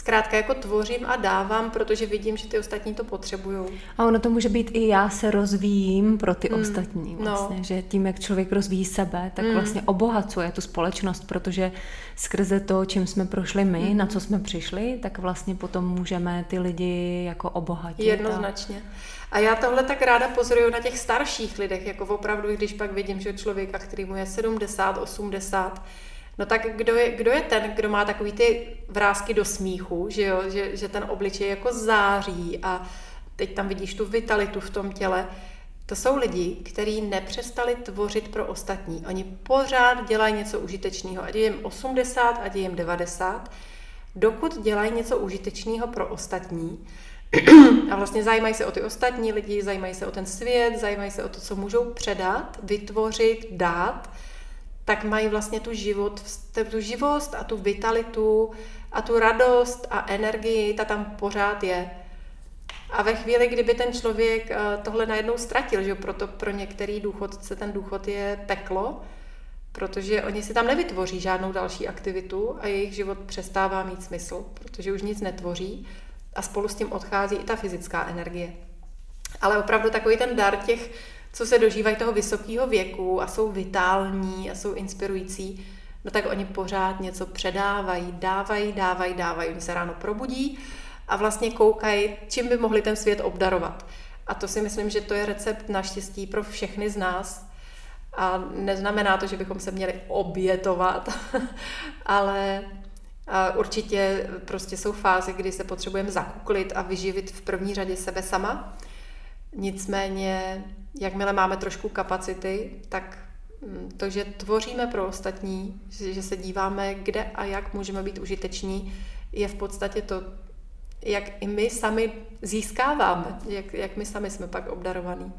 zkrátka jako tvořím a dávám, protože vidím, že ty ostatní to potřebují. A ono to může být i já se rozvíjím pro ty mm, ostatní. No. Vlastně, no. Že tím, jak člověk rozvíjí sebe, tak mm. vlastně obohacuje tu společnost, protože skrze to, čím jsme prošli my, mm. na co jsme přišli, tak vlastně potom můžeme ty lidi jako obohatit. Jednoznačně. A... A já tohle tak ráda pozoruju na těch starších lidech, jako opravdu, když pak vidím, že člověka, který mu je 70, 80, no tak kdo je, kdo je ten, kdo má takový ty vrázky do smíchu, že, jo? Že, že ten obličej jako září a teď tam vidíš tu vitalitu v tom těle. To jsou lidi, kteří nepřestali tvořit pro ostatní. Oni pořád dělají něco užitečného, ať je jim 80, ať je jim 90, dokud dělají něco užitečného pro ostatní, a vlastně zajímají se o ty ostatní lidi, zajímají se o ten svět, zajímají se o to, co můžou předat, vytvořit, dát, tak mají vlastně tu život, tu živost a tu vitalitu a tu radost a energii, ta tam pořád je. A ve chvíli, kdyby ten člověk eh, tohle najednou ztratil, že proto pro některý důchodce ten důchod je peklo, protože oni si tam nevytvoří žádnou další aktivitu a jejich život přestává mít smysl, protože už nic netvoří, a spolu s tím odchází i ta fyzická energie. Ale opravdu takový ten dar těch, co se dožívají toho vysokého věku a jsou vitální a jsou inspirující, no tak oni pořád něco předávají, dávají, dávají, dávají. Oni se ráno probudí a vlastně koukají, čím by mohli ten svět obdarovat. A to si myslím, že to je recept naštěstí pro všechny z nás. A neznamená to, že bychom se měli obětovat, ale určitě prostě jsou fáze, kdy se potřebujeme zakuklit a vyživit v první řadě sebe sama. Nicméně, jakmile máme trošku kapacity, tak mm, to, že tvoříme pro ostatní, že se díváme, kde a jak můžeme být užiteční, je v podstatě to, jak i my sami získáváme, jak, jak my sami jsme pak obdarovaní.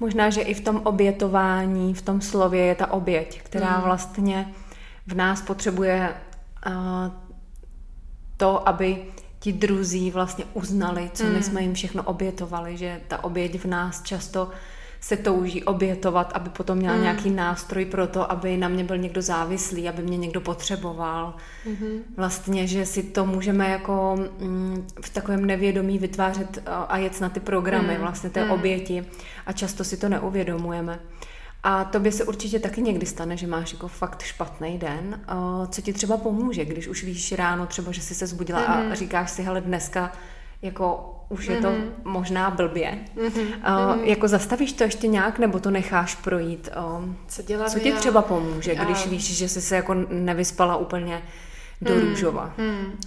Možná, že i v tom obětování, v tom slově je ta oběť, která mm. vlastně v nás potřebuje to, aby ti druzí vlastně uznali, co my hmm. jsme jim všechno obětovali, že ta oběť v nás často se touží obětovat, aby potom měla mm. nějaký nástroj pro to, aby na mě byl někdo závislý, aby mě někdo potřeboval. Mm-hmm. Vlastně, že si to můžeme jako mm, v takovém nevědomí vytvářet a jet na ty programy mm. vlastně té mm. oběti a často si to neuvědomujeme. A tobě se určitě taky někdy stane, že máš jako fakt špatný den. Co ti třeba pomůže, když už víš ráno třeba, že jsi se zbudila mm-hmm. a mhm. říkáš si, hele, dneska jako už je to mm-hmm. možná blbě. Mm-hmm. Uh, jako zastavíš to ještě nějak, nebo to necháš projít? Uh, co dělám Co ti já? třeba pomůže, když uh, víš, že jsi se jako nevyspala úplně do mm, růžova? Mm.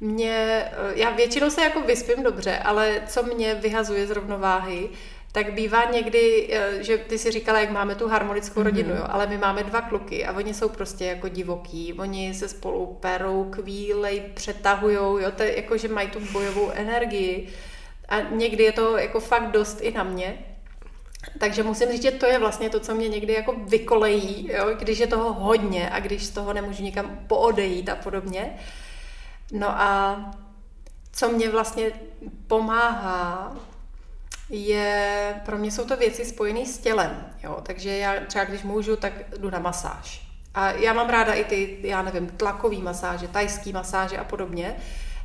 Mě, já většinou se jako vyspím dobře, ale co mě vyhazuje z rovnováhy, tak bývá někdy, eh, že ty si říkala, jak máme tu harmonickou mm-hmm. rodinu, jo, ale my máme dva kluky a oni jsou prostě jako divoký, oni se spolu perou, kvílej, přetahujou, jo, to je jako, že mají tu bojovou energii a někdy je to jako fakt dost i na mě, takže musím říct, že to je vlastně to, co mě někdy jako vykolejí, jo? když je toho hodně a když z toho nemůžu nikam poodejít a podobně. No a co mě vlastně pomáhá je, pro mě jsou to věci spojené s tělem, jo, takže já třeba když můžu, tak jdu na masáž. A já mám ráda i ty, já nevím, tlakový masáže, tajský masáže a podobně,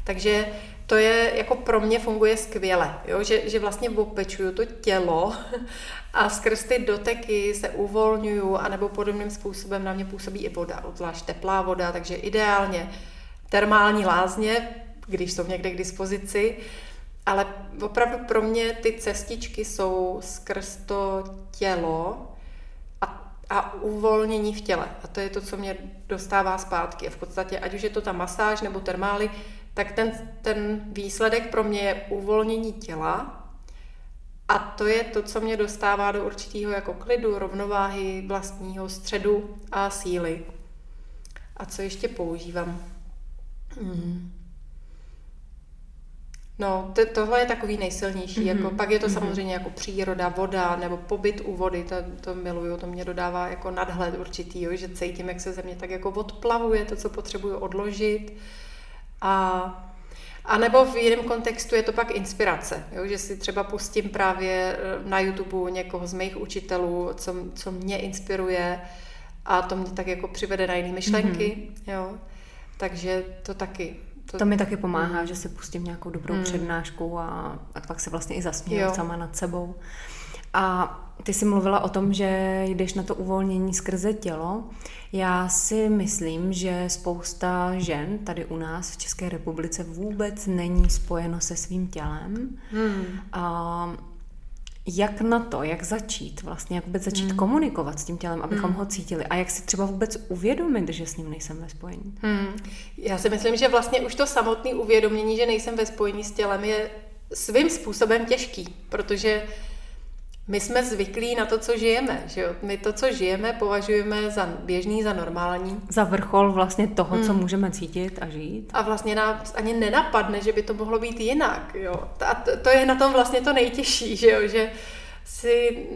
takže to je, jako pro mě funguje skvěle, jo? Že, že vlastně opečuju to tělo a skrz ty doteky se uvolňuju, anebo podobným způsobem na mě působí i voda, obzvlášť teplá voda, takže ideálně termální lázně, když jsou někde k dispozici, ale opravdu pro mě ty cestičky jsou skrz to tělo a, a uvolnění v těle. A to je to, co mě dostává zpátky. A v podstatě, ať už je to ta masáž nebo termály, tak ten, ten výsledek pro mě je uvolnění těla a to je to, co mě dostává do určitého jako klidu, rovnováhy, vlastního středu a síly. A co ještě používám? Hmm. No, to, tohle je takový nejsilnější. Mm-hmm. Jako, pak je to mm-hmm. samozřejmě jako příroda, voda nebo pobyt u vody, to, to miluju, to mě dodává jako nadhled určitý, jo, že cítím, jak se země tak jako odplavuje, to, co potřebuju odložit. A a nebo v jiném kontextu je to pak inspirace, jo? že si třeba pustím právě eh, na YouTube někoho z mých učitelů, co, co mě inspiruje a to mě tak jako přivede na jiné myšlenky. Mm-hmm. Jo? Takže to taky to, to mi taky pomáhá, mm. že si pustím nějakou dobrou mm. přednášku a, a pak se vlastně i zasměju sama nad sebou. A ty jsi mluvila o tom, že jdeš na to uvolnění skrze tělo. Já si myslím, že spousta žen tady u nás v České republice vůbec není spojeno se svým tělem. Hmm. A jak na to, jak začít vlastně, jak vůbec začít hmm. komunikovat s tím tělem, abychom hmm. ho cítili a jak si třeba vůbec uvědomit, že s ním nejsem ve spojení. Hmm. Já si myslím, že vlastně už to samotné uvědomění, že nejsem ve spojení s tělem je svým způsobem těžký, protože my jsme zvyklí na to, co žijeme. Že jo? My to, co žijeme, považujeme za běžný, za normální. Za vrchol vlastně toho, hmm. co můžeme cítit a žít. A vlastně nás ani nenapadne, že by to mohlo být jinak. Jo? A to, to je na tom vlastně to nejtěžší, že, jo? že si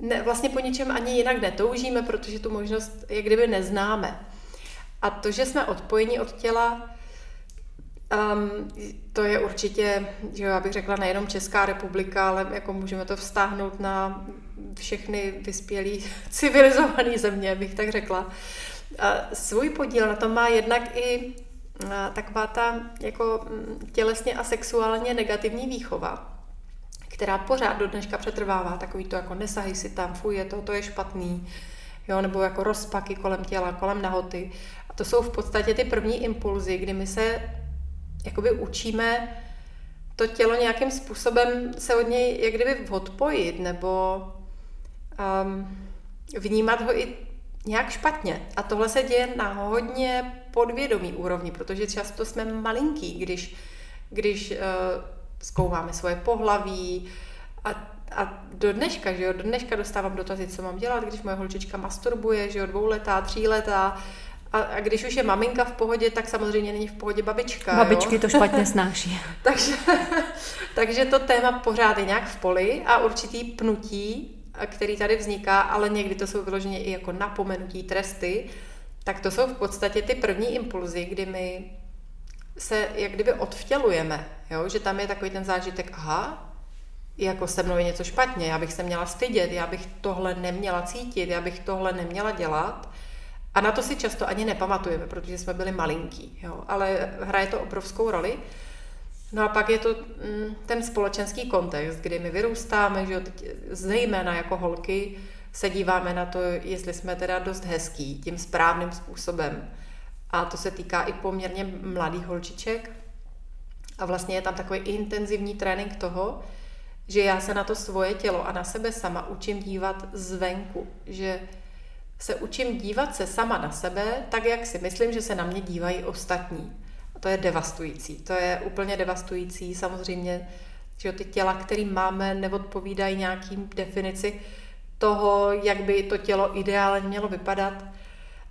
ne, vlastně po ničem ani jinak netoužíme, protože tu možnost jak kdyby neznáme. A to, že jsme odpojení od těla, Um, to je určitě, že já bych řekla, nejenom Česká republika, ale jako můžeme to vztáhnout na všechny vyspělé civilizované země, bych tak řekla. Svůj podíl na tom má jednak i uh, taková ta jako mm, tělesně a sexuálně negativní výchova, která pořád do dneška přetrvává, takový to jako nesahy si tam, fuj, je to, to je špatný, jo, nebo jako rozpaky kolem těla, kolem nahoty. A to jsou v podstatě ty první impulzy, kdy my se jakoby učíme to tělo nějakým způsobem se od něj jak kdyby odpojit nebo um, vnímat ho i nějak špatně. A tohle se děje na hodně podvědomí úrovni, protože často jsme malinký, když, když uh, zkoumáme svoje pohlaví a, a do dneška, že jo, do dneška dostávám dotazy, co mám dělat, když moje holčička masturbuje, že jo, dvouletá, tříletá, a, a když už je maminka v pohodě, tak samozřejmě není v pohodě babička. Babičky jo? to špatně snáší. takže, takže to téma pořád je nějak v poli a určitý pnutí, který tady vzniká, ale někdy to jsou vyloženě i jako napomenutí, tresty, tak to jsou v podstatě ty první impulzy, kdy my se jak kdyby odvtělujeme, jo? že tam je takový ten zážitek, aha, jako se mnou je něco špatně, já bych se měla stydět, já bych tohle neměla cítit, já bych tohle neměla dělat. A na to si často ani nepamatujeme, protože jsme byli malinký, jo? ale hraje to obrovskou roli. No a pak je to mm, ten společenský kontext, kdy my vyrůstáme, že teď, zejména jako holky, se díváme na to, jestli jsme teda dost hezký tím správným způsobem. A to se týká i poměrně mladých holčiček. A vlastně je tam takový intenzivní trénink toho, že já se na to svoje tělo a na sebe sama učím dívat zvenku. Že se učím dívat se sama na sebe, tak jak si myslím, že se na mě dívají ostatní. A to je devastující. To je úplně devastující. Samozřejmě, že ty těla, které máme, neodpovídají nějakým definici toho, jak by to tělo ideálně mělo vypadat.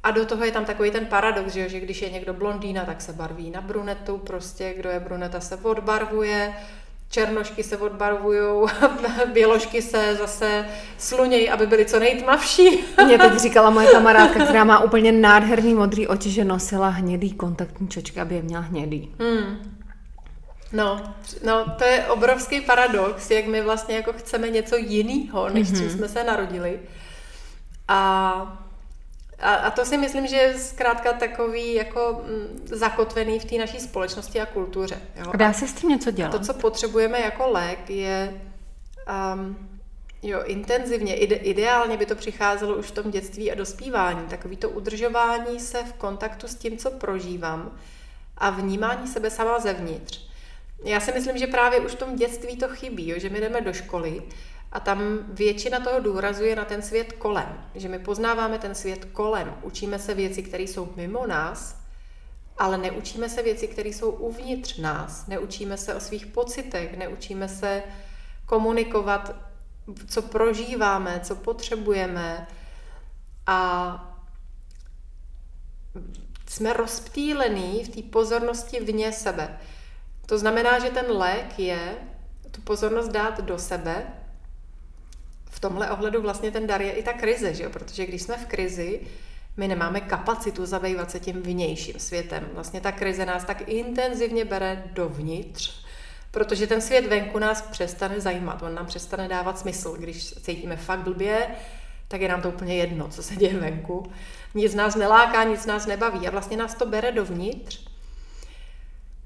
A do toho je tam takový ten paradox, že, že když je někdo blondýna, tak se barví na brunetu, prostě kdo je bruneta se odbarvuje, černošky se odbarvují, běložky se zase slunějí, aby byly co nejtmavší. Mě teď říkala moje kamarádka, která má úplně nádherný modrý oči, že nosila hnědý kontaktní čočky, aby je měla hnědý. Hmm. No, no, to je obrovský paradox, jak my vlastně jako chceme něco jiného, než mm-hmm. jsme se narodili. A a, a to si myslím, že je zkrátka takový jako m, mm, zakotvený v té naší společnosti a kultuře. Jo? A dá se s tím něco dělat? To, co potřebujeme jako lék, je um, jo, intenzivně, ide, ideálně by to přicházelo už v tom dětství a dospívání. Takový to udržování se v kontaktu s tím, co prožívám a vnímání sebe sama zevnitř. Já si myslím, že právě už v tom dětství to chybí, jo, že my jdeme do školy a tam většina toho důrazuje na ten svět kolem, že my poznáváme ten svět kolem, učíme se věci, které jsou mimo nás, ale neučíme se věci, které jsou uvnitř nás, neučíme se o svých pocitech, neučíme se komunikovat, co prožíváme, co potřebujeme. A jsme rozptýlení v té pozornosti vně sebe. To znamená, že ten lék je tu pozornost dát do sebe, tomhle ohledu vlastně ten dar je i ta krize, že jo? protože když jsme v krizi, my nemáme kapacitu zabývat se tím vnějším světem. Vlastně ta krize nás tak intenzivně bere dovnitř, protože ten svět venku nás přestane zajímat, on nám přestane dávat smysl. Když cítíme fakt blbě, tak je nám to úplně jedno, co se děje venku. Nic nás neláká, nic nás nebaví a vlastně nás to bere dovnitř.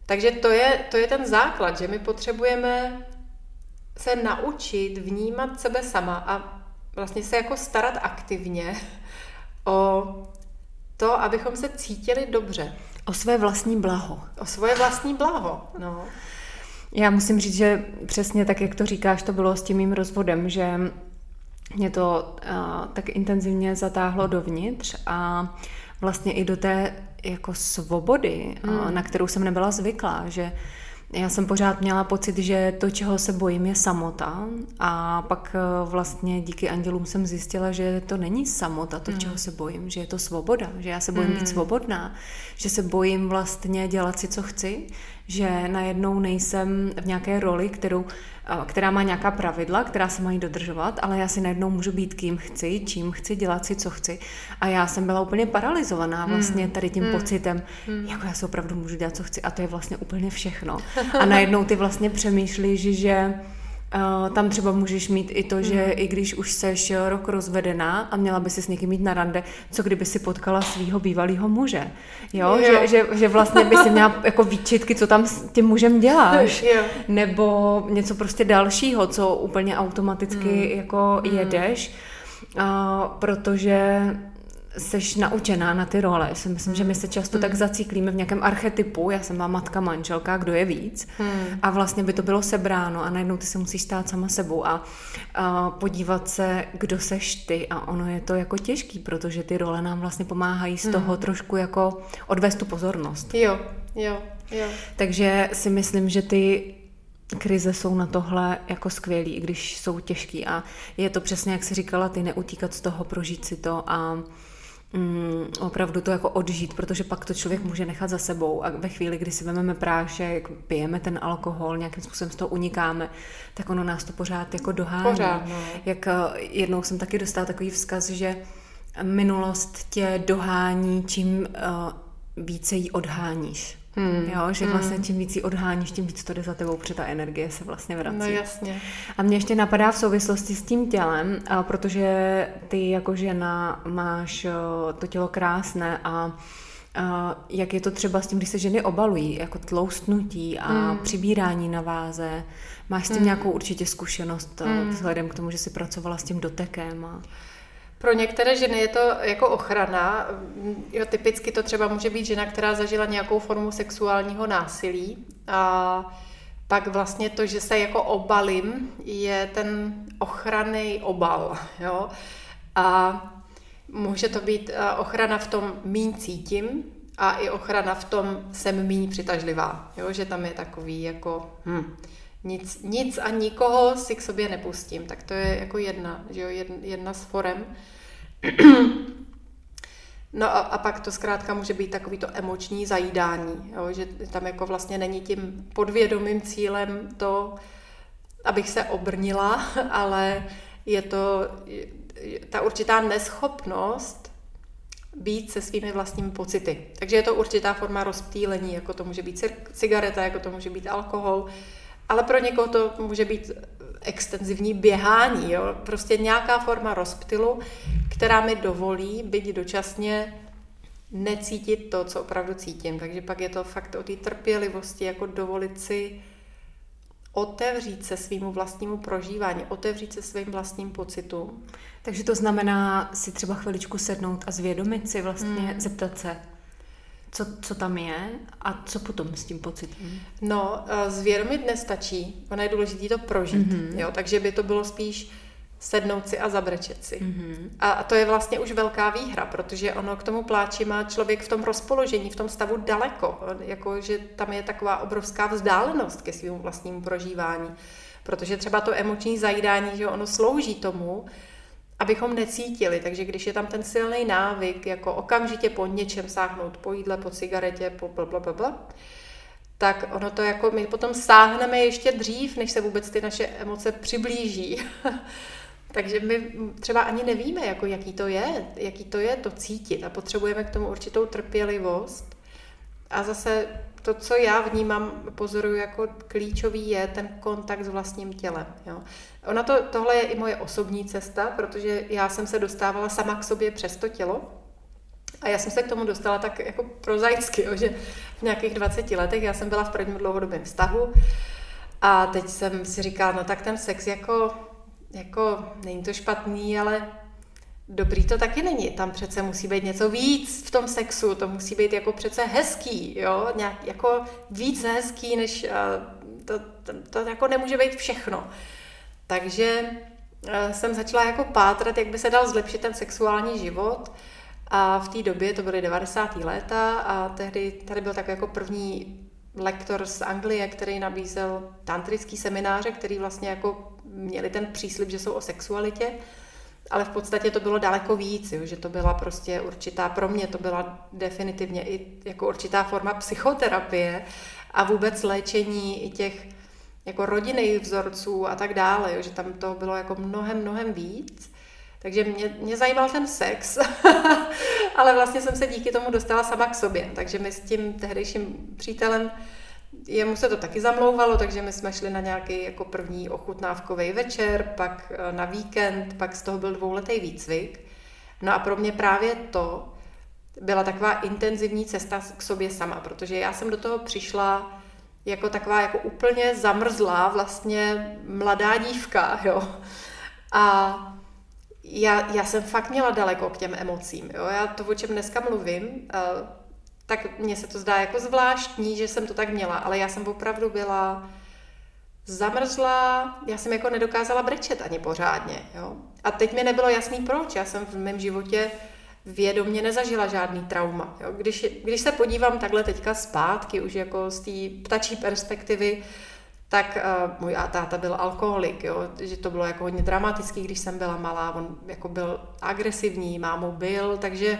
Takže to je, to je ten základ, že my potřebujeme se naučit vnímat sebe sama a vlastně se jako starat aktivně o to, abychom se cítili dobře. O své vlastní blaho. O svoje vlastní blaho, no. Já musím říct, že přesně tak, jak to říkáš, to bylo s tím mým rozvodem, že mě to uh, tak intenzivně zatáhlo dovnitř a vlastně i do té jako svobody, mm. uh, na kterou jsem nebyla zvyklá, že uh, já jsem pořád měla pocit, že to, čeho se bojím, je samota a pak eh, vlastně díky andělům jsem zjistila, že to není samota, to, mm. čeho se bojím, že je to svoboda, že já se bojím mm. být hmm. svobodná, že se bojím vlastně dělat si, co chci, že najednou nejsem v nějaké roli, kterou která má nějaká pravidla, která se mají dodržovat, ale já si najednou můžu být kým chci, čím chci, dělat si, co chci. A já jsem byla úplně paralizovaná hmm. vlastně tady tím mm. pocitem, mm. jako já si opravdu můžu dělat, co chci a to je vlastně úplně všechno. A najednou ty vlastně přemýšlíš, že Uh, tam třeba můžeš mít i to, že mm. i když už seš rok rozvedená a měla by si s někým mít na rande, co kdyby si potkala svého bývalého muže. Jo? jo. Že, že, že vlastně by si měla jako výčitky, co tam s tím mužem děláš. Jo. Nebo něco prostě dalšího, co úplně automaticky mm. jako mm. jedeš. Uh, protože seš naučená na ty role. Já si myslím, že my se často hmm. tak zacíklíme v nějakém archetypu, já jsem má matka, manželka, kdo je víc. Hmm. A vlastně by to bylo sebráno a najednou ty se musíš stát sama sebou a, a podívat se, kdo seš ty. A ono je to jako těžký, protože ty role nám vlastně pomáhají z hmm. toho trošku jako odvést tu pozornost. Jo, jo, jo. Takže si myslím, že ty krize jsou na tohle jako skvělý, i když jsou těžký. A je to přesně, jak jsi říkala, ty neutíkat z toho, prožít si to a mm, opravdu to jako odžít, protože pak to člověk může nechat za sebou a ve chvíli, kdy si vezmeme prášek, pijeme ten alkohol, nějakým způsobem z toho unikáme, tak ono nás to pořád jako dohání. Pořád, no. Jak eh, jednou jsem taky dostala takový vzkaz, že minulost tě dohání, čím uh, více ji odháníš. Hmm. Jo, že hmm. vlastně čím víc ji odháníš, tím víc to jde za tebou, protože ta energie se vlastně vrací. No jasně. A mě ještě napadá v souvislosti s tím tělem, protože ty jako žena máš to tělo krásné a a jak je to třeba s tím, když se ženy obalují, jako tloustnutí a hmm. přibírání na váze. Máš s tím hmm. nějakou určitě zkušenost hmm. vzhledem k tomu, že jsi pracovala s tím dotekem? A... Pro některé ženy je to jako ochrana. Jo, typicky to třeba může být žena, která zažila nějakou formu sexuálního násilí. A pak vlastně to, že se jako obalím, je ten ochranný obal. Jo? A může to být eh, ochrana v tom míň cítím a i ochrana v tom jsem míň přitažlivá. Jo? Že tam je takový jako... Hm, nic, nic a nikoho si k sobě nepustím. Tak to je jako jedna, že jo, jedna z forem. No a, a pak to zkrátka může být takový to emoční zajídání, jo, že tam jako vlastně není tím podvědomým cílem to, abych se obrnila, ale je to ta určitá neschopnost být se svými vlastními pocity. Takže je to určitá forma rozptýlení, jako to může být cigareta, jako to může být alkohol, ale pro někoho to může být extenzivní běhání, jo? prostě nějaká forma rozptylu, která mi dovolí být dočasně necítit to, co opravdu cítím. Takže pak je to fakt o té trpělivosti, jako dovolit si otevřít se svýmu vlastnímu prožívání, otevřít se svým vlastním pocitům. Takže to znamená si třeba chviličku sednout a zvědomit si vlastně, hmm. zeptat se, co, co tam je a co potom s tím pocitem? No, eh, zvědomit nestačí. Ono je důležité to prožít. Mm-hmm. Jo? Takže by to bylo spíš sednout si a zabrečet si. Mm-hmm. A, a to je vlastně už velká výhra, protože ono k tomu pláči má člověk v tom rozpoložení, v tom stavu daleko. Jako, že tam je taková obrovská vzdálenost ke svým vlastnímu prožívání. Protože třeba to emoční zajídání, že ono slouží tomu, abychom necítili. Takže když je tam ten silný návyk, jako okamžitě po něčem sáhnout, po jídle, po cigaretě, po blablabla, tak ono to jako my potom sáhneme ještě dřív, než se vůbec ty naše emoce přiblíží. Takže my třeba ani nevíme, jako jaký to je, jaký to je to cítit a potřebujeme k tomu určitou trpělivost. A zase to, co já vnímám, pozoruju jako klíčový, je ten kontakt s vlastním tělem. Jo. Ona to, tohle je i moje osobní cesta, protože já jsem se dostávala sama k sobě přes to tělo. A já jsem se k tomu dostala tak jako prozaicky, jo, že v nějakých 20 letech já jsem byla v prvním dlouhodobém vztahu a teď jsem si říkala, no tak ten sex jako, jako není to špatný, ale dobrý to taky není. Tam přece musí být něco víc v tom sexu, to musí být jako přece hezký, jo, nějak jako víc hezký, než uh, to, to, to jako nemůže být všechno. Takže uh, jsem začala jako pátrat, jak by se dal zlepšit ten sexuální život a v té době, to byly 90. léta a tehdy tady byl takový jako první lektor z Anglie, který nabízel tantrický semináře, který vlastně jako měli ten příslip, že jsou o sexualitě ale v podstatě to bylo daleko víc, jo, že to byla prostě určitá, pro mě to byla definitivně i jako určitá forma psychoterapie a vůbec léčení i těch jako rodinných vzorců a tak dále, jo, že tam to bylo jako mnohem, mnohem víc. Takže mě, mě zajímal ten sex, ale vlastně jsem se díky tomu dostala sama k sobě. Takže my s tím tehdejším přítelem jemu se to taky zamlouvalo, takže my jsme šli na nějaký jako první ochutnávkový večer, pak eh, na víkend, pak z toho byl dvouletý výcvik. No a pro mě právě to byla taková intenzivní cesta k sobě sama, protože já jsem do toho přišla jako taková jako úplně zamrzlá vlastně mladá dívka, jo. A já, já jsem fakt měla daleko k těm emocím, jo. Já to, o čem dneska mluvím, eh, tak mně se to zdá jako zvláštní, že jsem to tak měla, ale já jsem opravdu byla zamrzlá, já jsem jako nedokázala brečet ani pořádně, jo. A teď mi nebylo jasný proč, já jsem v mém životě vědomě nezažila žádný trauma. Jo. Když, když se podívám takhle teďka zpátky, už jako z té ptačí perspektivy, tak uh, můj táta byl alkoholik, jo, že to bylo jako hodně dramatický, když jsem byla malá, on jako byl agresivní, mámou byl, takže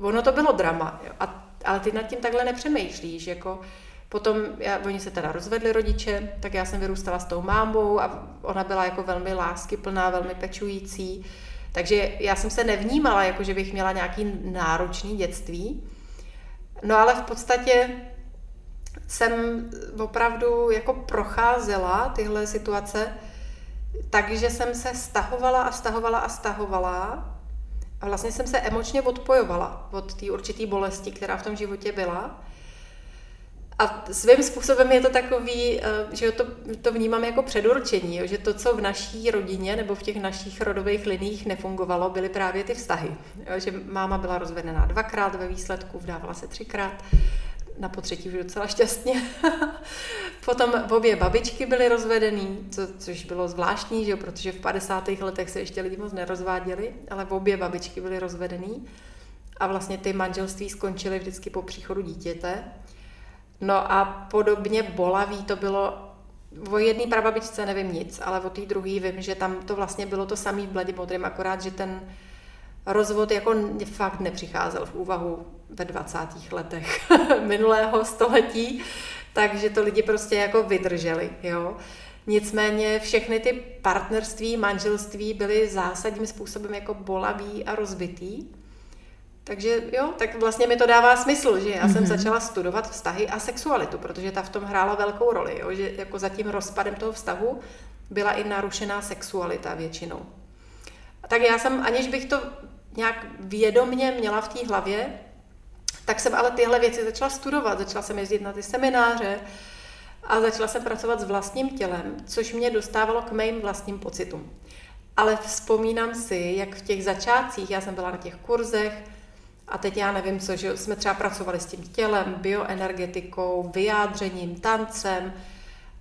ono to bylo drama. Jo. A ale ty nad tím takhle nepřemýšlíš, jako Potom já, oni se teda rozvedli rodiče, tak já jsem vyrůstala s tou mámou a ona byla jako velmi láskyplná, velmi pečující. Takže já jsem se nevnímala, jako že bych měla nějaký náročný dětství. No ale v podstatě jsem opravdu jako procházela tyhle situace, takže jsem se stahovala a stahovala a stahovala a vlastně jsem se emočně odpojovala od té určité bolesti, která v tom životě byla. a svým způsobem je to takový, eh, že to, to vnímám jako předurčení, že to, co v naší rodině nebo v těch našich rodových liních nefungovalo, byly právě ty vztahy. Že máma byla rozvedená dvakrát ve výsledku, vdávala se třikrát, na potřetí už docela šťastně. Potom obě babičky byly rozvedený, co, což bylo zvláštní, že jo, protože v 50. letech se ještě lidi moc nerozváděli, ale obě babičky byly rozvedený. A vlastně ty manželství skončily vždycky po příchodu dítěte. No a podobně bolavý to bylo O jedné prababičce nevím nic, ale o té druhé vím, že tam to vlastně bylo to samé v Bledě modrým, akorát, že ten rozvod jako fakt nepřicházel v úvahu ve 20. letech minulého století, takže to lidi prostě jako vydrželi, jo. Nicméně všechny ty partnerství, manželství byly zásadním způsobem jako bolavý a rozbitý. Takže jo, tak vlastně mi to dává smysl, že já mm-hmm. jsem mhm. začala studovat vztahy a sexualitu, protože ta v tom hrála velkou roli, jo, že jako za tím rozpadem toho vztahu byla i narušená sexualita většinou. Tak já jsem, aniž bych to nějak vědomně měla v té hlavě, tak jsem ale tyhle věci začala studovat, začala jsem jezdit na ty semináře a začala jsem pracovat s vlastním tělem, což mě dostávalo k mým vlastním pocitům. Ale vzpomínám si, jak v těch začátcích, já jsem byla na těch kurzech, a teď já nevím co, že jsme třeba pracovali s tím tělem, bioenergetikou, vyjádřením, tancem.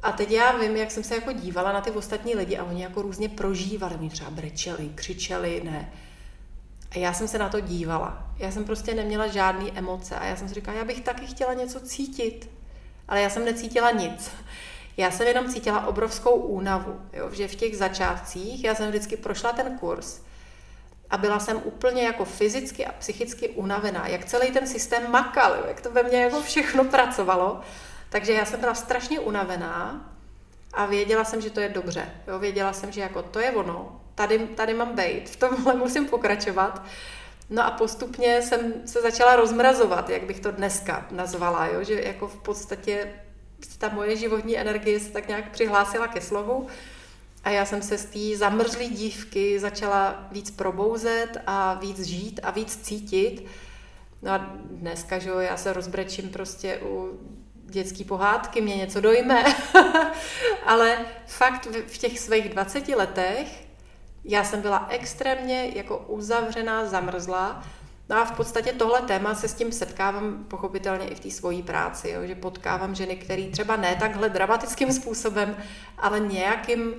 A teď já vím, jak jsem se jako dívala na ty ostatní lidi a oni jako různě prožívali. Oni třeba brečeli, křičeli, ne. Já jsem se na to dívala. Já jsem prostě neměla žádné emoce a já jsem si říkala, já bych taky chtěla něco cítit. Ale já jsem necítila nic. Já jsem jenom cítila obrovskou únavu, jo, že v těch začátcích já jsem vždycky prošla ten kurz a byla jsem úplně jako fyzicky a psychicky unavená, jak celý ten systém makal, jo, jak to ve mně jako všechno pracovalo. Takže já jsem byla strašně unavená a věděla jsem, že to je dobře. Jo, věděla jsem, že jako to je ono, tady, tady mám být, v tomhle musím pokračovat. No a postupně jsem se začala rozmrazovat, jak bych to dneska nazvala, jo? že jako v podstatě ta moje životní energie se tak nějak přihlásila ke slovu a já jsem se z té zamrzlé dívky začala víc probouzet a víc žít a víc cítit. No a dneska, že jo, já se rozbrečím prostě u dětský pohádky, mě něco dojme. Ale fakt v těch svých 20 letech já jsem byla extrémně jako uzavřená, zamrzlá. No a v podstatě tohle téma se s tím setkávám pochopitelně i v té svojí práci, jo, že potkávám ženy, které třeba ne takhle dramatickým způsobem, ale nějakým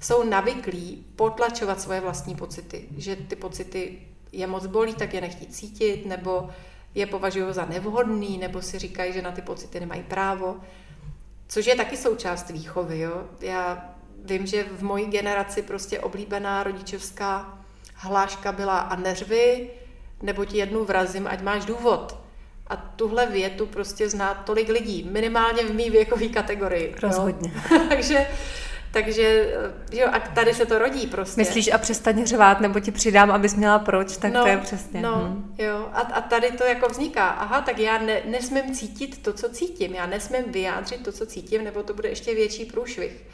jsou navyklí potlačovat svoje vlastní pocity, že ty pocity je moc bolí, tak je nechtí cítit, nebo je považují za nevhodný, nebo si říkají, že na ty pocity nemají právo, což je taky součást výchovy. Jo? Já vím, že v mojí generaci prostě oblíbená rodičovská hláška byla a neřvi, nebo ti jednu vrazím, ať máš důvod. A tuhle větu prostě zná tolik lidí, minimálně v mý věkové kategorii. Rozhodně. takže, takže, jo, a tady se to rodí prostě. Myslíš a přestaň řvát, nebo ti přidám, abys měla proč, tak no, to je přesně. No, hmm. jo, a, a tady to jako vzniká. Aha, tak já ne, nesmím cítit to, co cítím, já nesmím vyjádřit to, co cítím, nebo to bude ještě větší průšvih.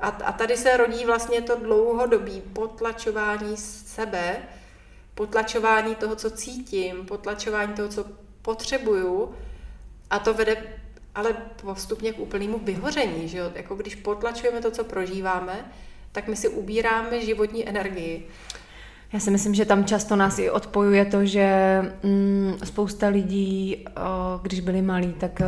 A, a tady se rodí vlastně to dlouhodobí potlačování sebe, potlačování toho, co cítím, potlačování toho, co potřebuju a to vede ale postupně k úplnému vyhoření, že jo? Jako když potlačujeme to, co prožíváme, tak my si ubíráme životní energii. Já si myslím, že tam často nás i odpojuje to, že mm, spousta lidí, když byli malí, tak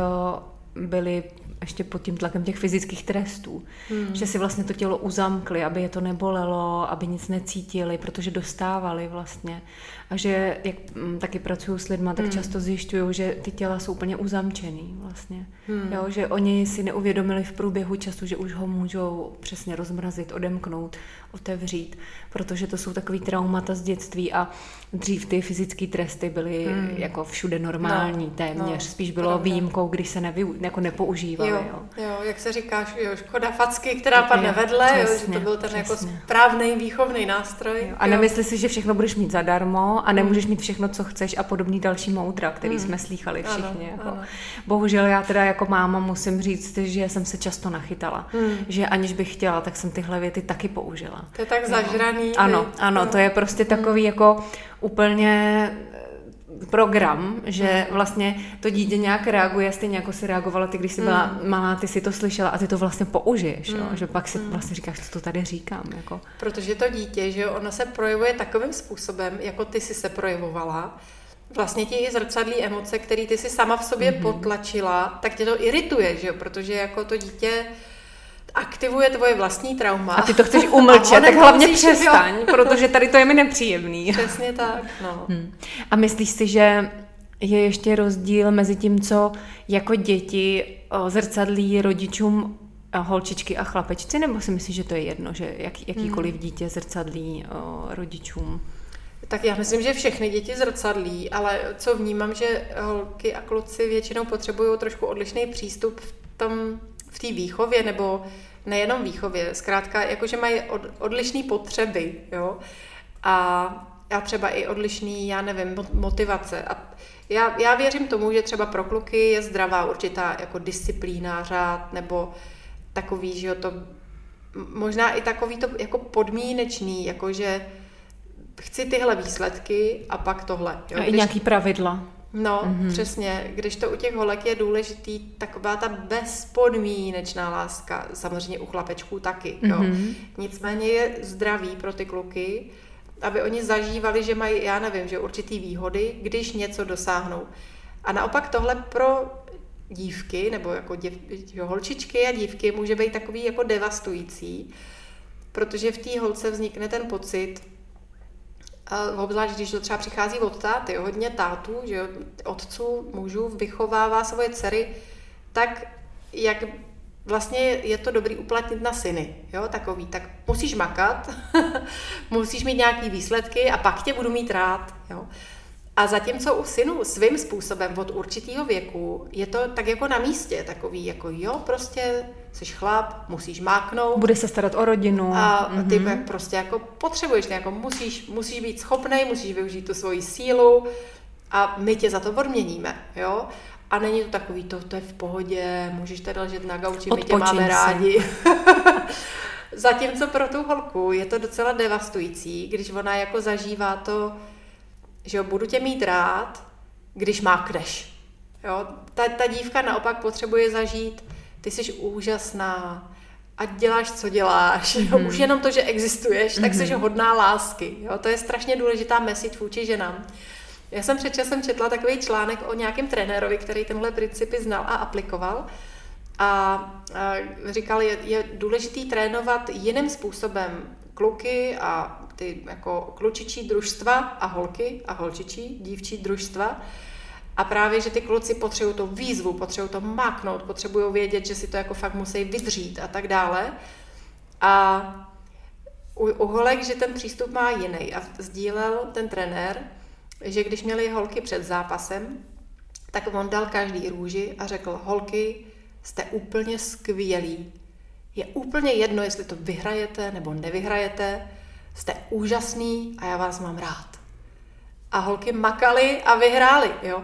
byli ještě pod tím tlakem těch fyzických trestů. Hmm. Že si vlastně to tělo uzamkli, aby je to nebolelo, aby nic necítili, protože dostávali vlastně. A že jak mm, taky pracuju s lidmi, tak hmm. často zjišťuju, že ty těla jsou úplně uzamčený vlastně. Hmm. Jo, že oni si neuvědomili v průběhu času, že už ho můžou přesně rozmrazit, odemknout, otevřít, protože to jsou takový traumata z dětství a dřív ty fyzické tresty byly hmm. jako všude normální no, téměř. No, Spíš bylo pravda. výjimkou, když se nevy, jako nepoužívaly. Jo, jo. jo, jak se říká, jo, škoda facky, která padne jo, vedle, přesně, jo, že to byl ten jako přesně. jako správný výchovný nástroj. Jo. A nemyslí si, že všechno budeš mít zadarmo a nemůžeš mít všechno, co chceš a podobný další moudra, který hmm. jsme slýchali všichni. Ano, jako. ano. Bohužel já teda jako máma musím říct, že jsem se často nachytala. Hmm. Že aniž bych chtěla, tak jsem tyhle věty taky použila. To je tak no. zažraný. Ano, ano, to je prostě takový hmm. jako úplně program, že vlastně to dítě nějak reaguje, stejně jako si reagovala ty, když jsi byla mm. malá, ty si to slyšela a ty to vlastně použiješ, mm. jo? že pak si mm. vlastně říkáš, co to tady říkám. Jako. Protože to dítě, že ono se projevuje takovým způsobem, jako ty si se projevovala, vlastně ti zrcadlí emoce, které ty si sama v sobě mm-hmm. potlačila, tak tě to irituje, že jo? protože jako to dítě aktivuje tvoje vlastní trauma. A ty to chceš umlčet, tak hlavně přestaň, jo. protože tady to je mi nepříjemný. Přesně tak, no. Hmm. A myslíš si, že je ještě rozdíl mezi tím, co jako děti zrcadlí rodičům holčičky a chlapečci, nebo si myslíš, že to je jedno, že jak, jakýkoliv hmm. dítě zrcadlí o, rodičům? Tak já myslím, že všechny děti zrcadlí, ale co vnímám, že holky a kluci většinou potřebují trošku odlišný přístup v tom v té výchově, nebo nejenom výchově, zkrátka, jakože mají od, odlišné potřeby, jo, a, a třeba i odlišný, já nevím, motivace. A já, já věřím tomu, že třeba pro kluky je zdravá určitá jako disciplína, řád, nebo takový, že jo, to možná i takový to jako podmínečný, jakože chci tyhle výsledky a pak tohle. Jo? A i nějaký pravidla. No, mm-hmm. přesně. Když to u těch holek je důležitý, taková ta bezpodmínečná láska, samozřejmě u chlapečků taky, mm-hmm. jo. Mhm. Nicméně je zdravý pro ty kluky, aby oni zažívali, že mají, já nevím, že určitý výhody, když něco dosáhnou. A naopak tohle pro dívky, nebo jako děv, holčičky a dívky může být takový jako devastující, protože v té holce vznikne ten pocit, obzvlášť když to třeba přichází od táty, hodně tátů, že jo, otců, mužů vychovává svoje dcery tak, jak vlastně je to dobrý uplatnit na syny, jo, takový, tak musíš makat, musíš mít nějaký výsledky a pak tě budu mít rád, jo. A zatímco u synů svým způsobem od určitého věku je to tak jako na místě, takový jako jo, prostě jsi chlap, musíš máknout. Bude se starat o rodinu. A ty mm-hmm. prostě jako potřebuješ, jako musíš, musíš být schopný, musíš využít tu svoji sílu a my tě za to odměníme, jo. A není to takový, to, to je v pohodě, můžeš tady ležet na gauči, my tě máme rádi. Zatímco pro tu holku je to docela devastující, když ona jako zažívá to, že jo, budu tě mít rád, když mákneš. Jo, ta, ta dívka naopak potřebuje zažít, ty jsi úžasná, a děláš, co děláš. Mm-hmm. Jo, už jenom to, že existuješ, tak jsi hodná lásky. Jo, to je strašně důležitá message vůči ženám. Já jsem před časem četla takový článek o nějakém trenérovi, který tenhle principy znal a aplikoval. A, a říkal, je, je důležitý trénovat jiným způsobem kluky a ty jako klučičí družstva a holky a holčičí, dívčí družstva. A právě, že ty kluci potřebují to výzvu, potřebují to máknout, potřebují vědět, že si to jako fakt musí vydřít a tak dále. A u, u holek, že ten přístup má jiný. A sdílel ten trenér, že když měli holky před zápasem, tak on dal každý růži a řekl, holky, jste úplně skvělí. Je úplně jedno, jestli to vyhrajete nebo nevyhrajete, jste úžasný a já vás mám rád. A holky makaly a vyhrály, jo.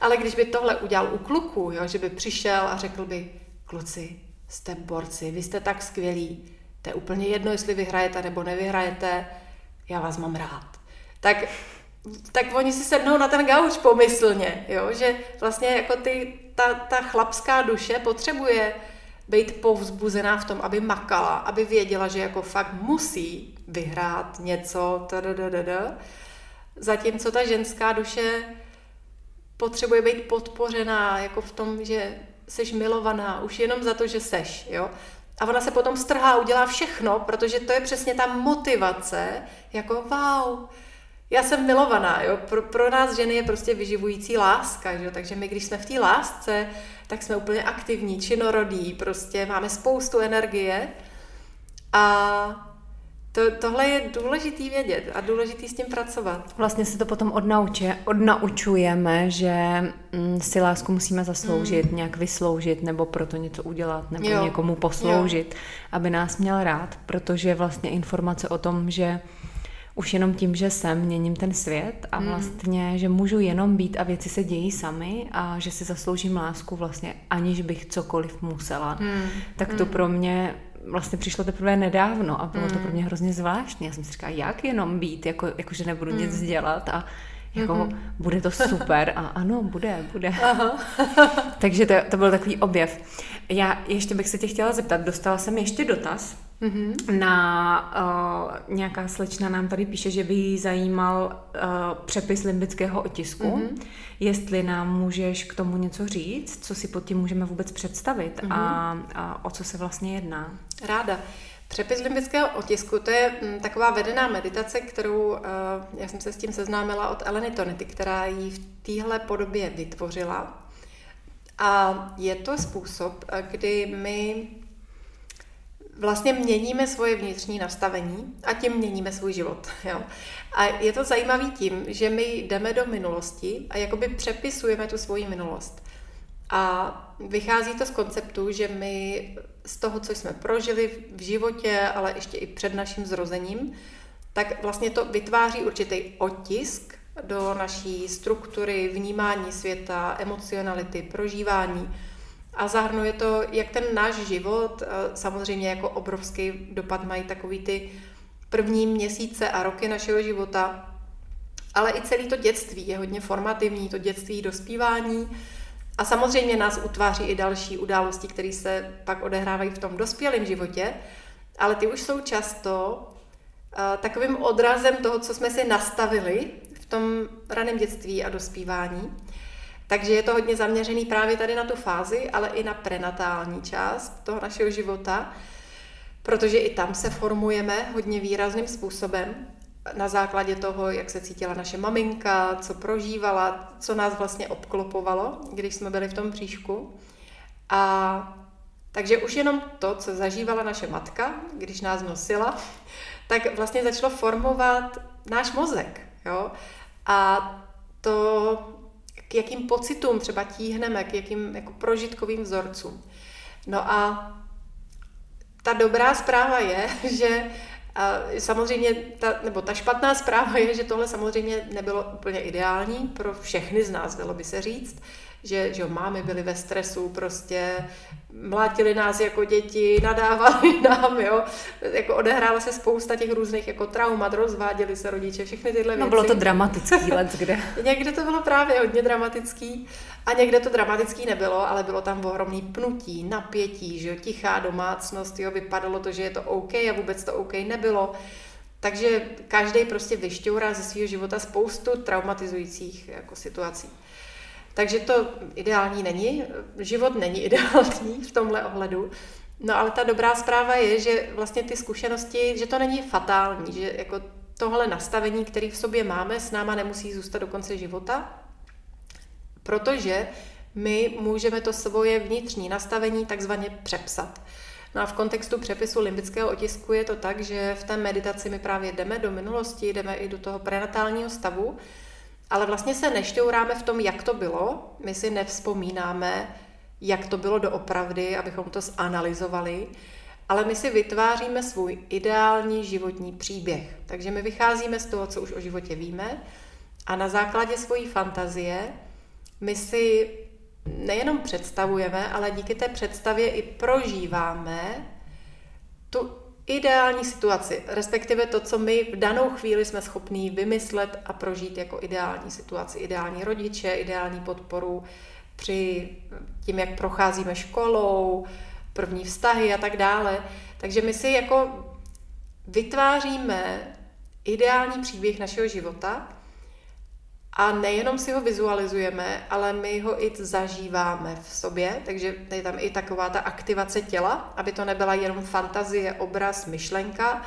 Ale když by tohle udělal u kluků, jo, že by přišel a řekl by, kluci, jste borci, vy jste tak skvělí, to je úplně jedno, jestli vyhrajete nebo nevyhrajete, já vás mám rád. Tak, tak oni si sednou na ten gauč pomyslně, jo, že vlastně jako ty, ta, ta chlapská duše potřebuje být povzbuzená v tom, aby makala, aby věděla, že jako fakt musí vyhrát něco, tadadadada. Zatímco ta ženská duše potřebuje být podpořená jako v tom, že seš milovaná, už jenom za to, že seš, jo. A ona se potom strhá, udělá všechno, protože to je přesně ta motivace, jako wow, já jsem milovaná, jo. Pro, pro nás ženy je prostě vyživující láska, jo. Takže my, když jsme v té lásce, tak jsme úplně aktivní, činorodí, prostě máme spoustu energie a to, tohle je důležitý vědět a důležitý s tím pracovat. Vlastně se to potom odnauče, odnaučujeme, že mm, si lásku musíme zasloužit, mm. nějak vysloužit, nebo proto něco udělat, nebo jo. někomu posloužit, jo. aby nás měl rád, protože vlastně informace o tom, že už jenom tím, že jsem, měním ten svět a mm. vlastně, že můžu jenom být a věci se dějí sami a že si zasloužím lásku vlastně aniž bych cokoliv musela, mm. tak to mm. pro mě vlastně přišlo teprve nedávno a bylo mm. to pro mě hrozně zvláštní. Já jsem si říkala, jak jenom být, jako, jako že nebudu mm. nic dělat a jako mm-hmm. bude to super a ano, bude, bude. Aha. Takže to, to byl takový objev. Já ještě bych se tě chtěla zeptat, dostala jsem ještě dotaz, Mm-hmm. Na uh, nějaká slečna nám tady píše, že by jí zajímal uh, přepis limbického otisku. Mm-hmm. Jestli nám můžeš k tomu něco říct, co si pod tím můžeme vůbec představit mm-hmm. a, a o co se vlastně jedná? Ráda. Přepis limbického otisku, to je m, mm, taková vedená meditace, kterou uh, já jsem se s tím seznámila od Eleny Tonity, která ji v téhle podobě vytvořila. A je to způsob, kdy my vlastně měníme svoje vnitřní nastavení a tím měníme svůj život. Jo. A je to zajímavé tím, že my jdeme do minulosti a jakoby přepisujeme tu svoji minulost. A vychází to z konceptu, že my z toho, co jsme prožili v životě, ale ještě i před naším zrozením, tak vlastně to vytváří určitý otisk do naší struktury, vnímání světa, emocionality, prožívání. A zahrnuje to, jak ten náš život, samozřejmě jako obrovský dopad mají takový ty první měsíce a roky našeho života, ale i celé to dětství je hodně formativní, to dětství dospívání. A samozřejmě nás utváří i další události, které se pak odehrávají v tom dospělém životě, ale ty už jsou často takovým odrazem toho, co jsme si nastavili v tom raném dětství a dospívání. Takže je to hodně zaměřený právě tady na tu fázi, ale i na prenatální část toho našeho života, protože i tam se formujeme hodně výrazným způsobem na základě toho, jak se cítila naše maminka, co prožívala, co nás vlastně obklopovalo, když jsme byli v tom příšku. A takže už jenom to, co zažívala naše matka, když nás nosila, tak vlastně začalo formovat náš mozek. Jo? A to k jakým pocitům třeba tíhneme, k jakým jako prožitkovým vzorcům. No a ta dobrá zpráva je, že a samozřejmě, ta, nebo ta špatná zpráva je, že tohle samozřejmě nebylo úplně ideální pro všechny z nás, dalo by se říct že, že mámy byly ve stresu, prostě mlátili nás jako děti, nadávali nám, jo, jako odehrála se spousta těch různých jako traumat, rozváděli se rodiče, všechny tyhle věci. No bylo to dramatický let, kde. někde to bylo právě hodně dramatický a někde to dramatický nebylo, ale bylo tam ohromný pnutí, napětí, že jo, tichá domácnost, jo, vypadalo to, že je to OK a vůbec to OK nebylo. Takže každý prostě vyšťourá ze svého života spoustu traumatizujících jako situací. Takže to ideální není. Život není ideální v tomhle ohledu. No ale ta dobrá zpráva je, že vlastně ty zkušenosti, že to není fatální, že jako tohle nastavení, který v sobě máme, s náma nemusí zůstat do konce života, protože my můžeme to svoje vnitřní nastavení takzvaně přepsat. No a v kontextu přepisu limbického otisku je to tak, že v té meditaci my právě jdeme do minulosti, jdeme i do toho prenatálního stavu, ale vlastně se nešťouráme v tom, jak to bylo. My si nevzpomínáme, jak to bylo doopravdy, abychom to zanalizovali, ale my si vytváříme svůj ideální životní příběh. Takže my vycházíme z toho, co už o životě víme a na základě svojí fantazie my si nejenom představujeme, ale díky té představě i prožíváme tu ideální situaci, respektive to, co my v danou chvíli jsme schopní vymyslet a prožít jako ideální situaci, ideální rodiče, ideální podporu při tím, jak procházíme školou, první vztahy a tak dále. Takže my si jako vytváříme ideální příběh našeho života a nejenom si ho vizualizujeme, ale my ho i zažíváme v sobě, takže je tam i taková ta aktivace těla, aby to nebyla jenom fantazie, obraz, myšlenka,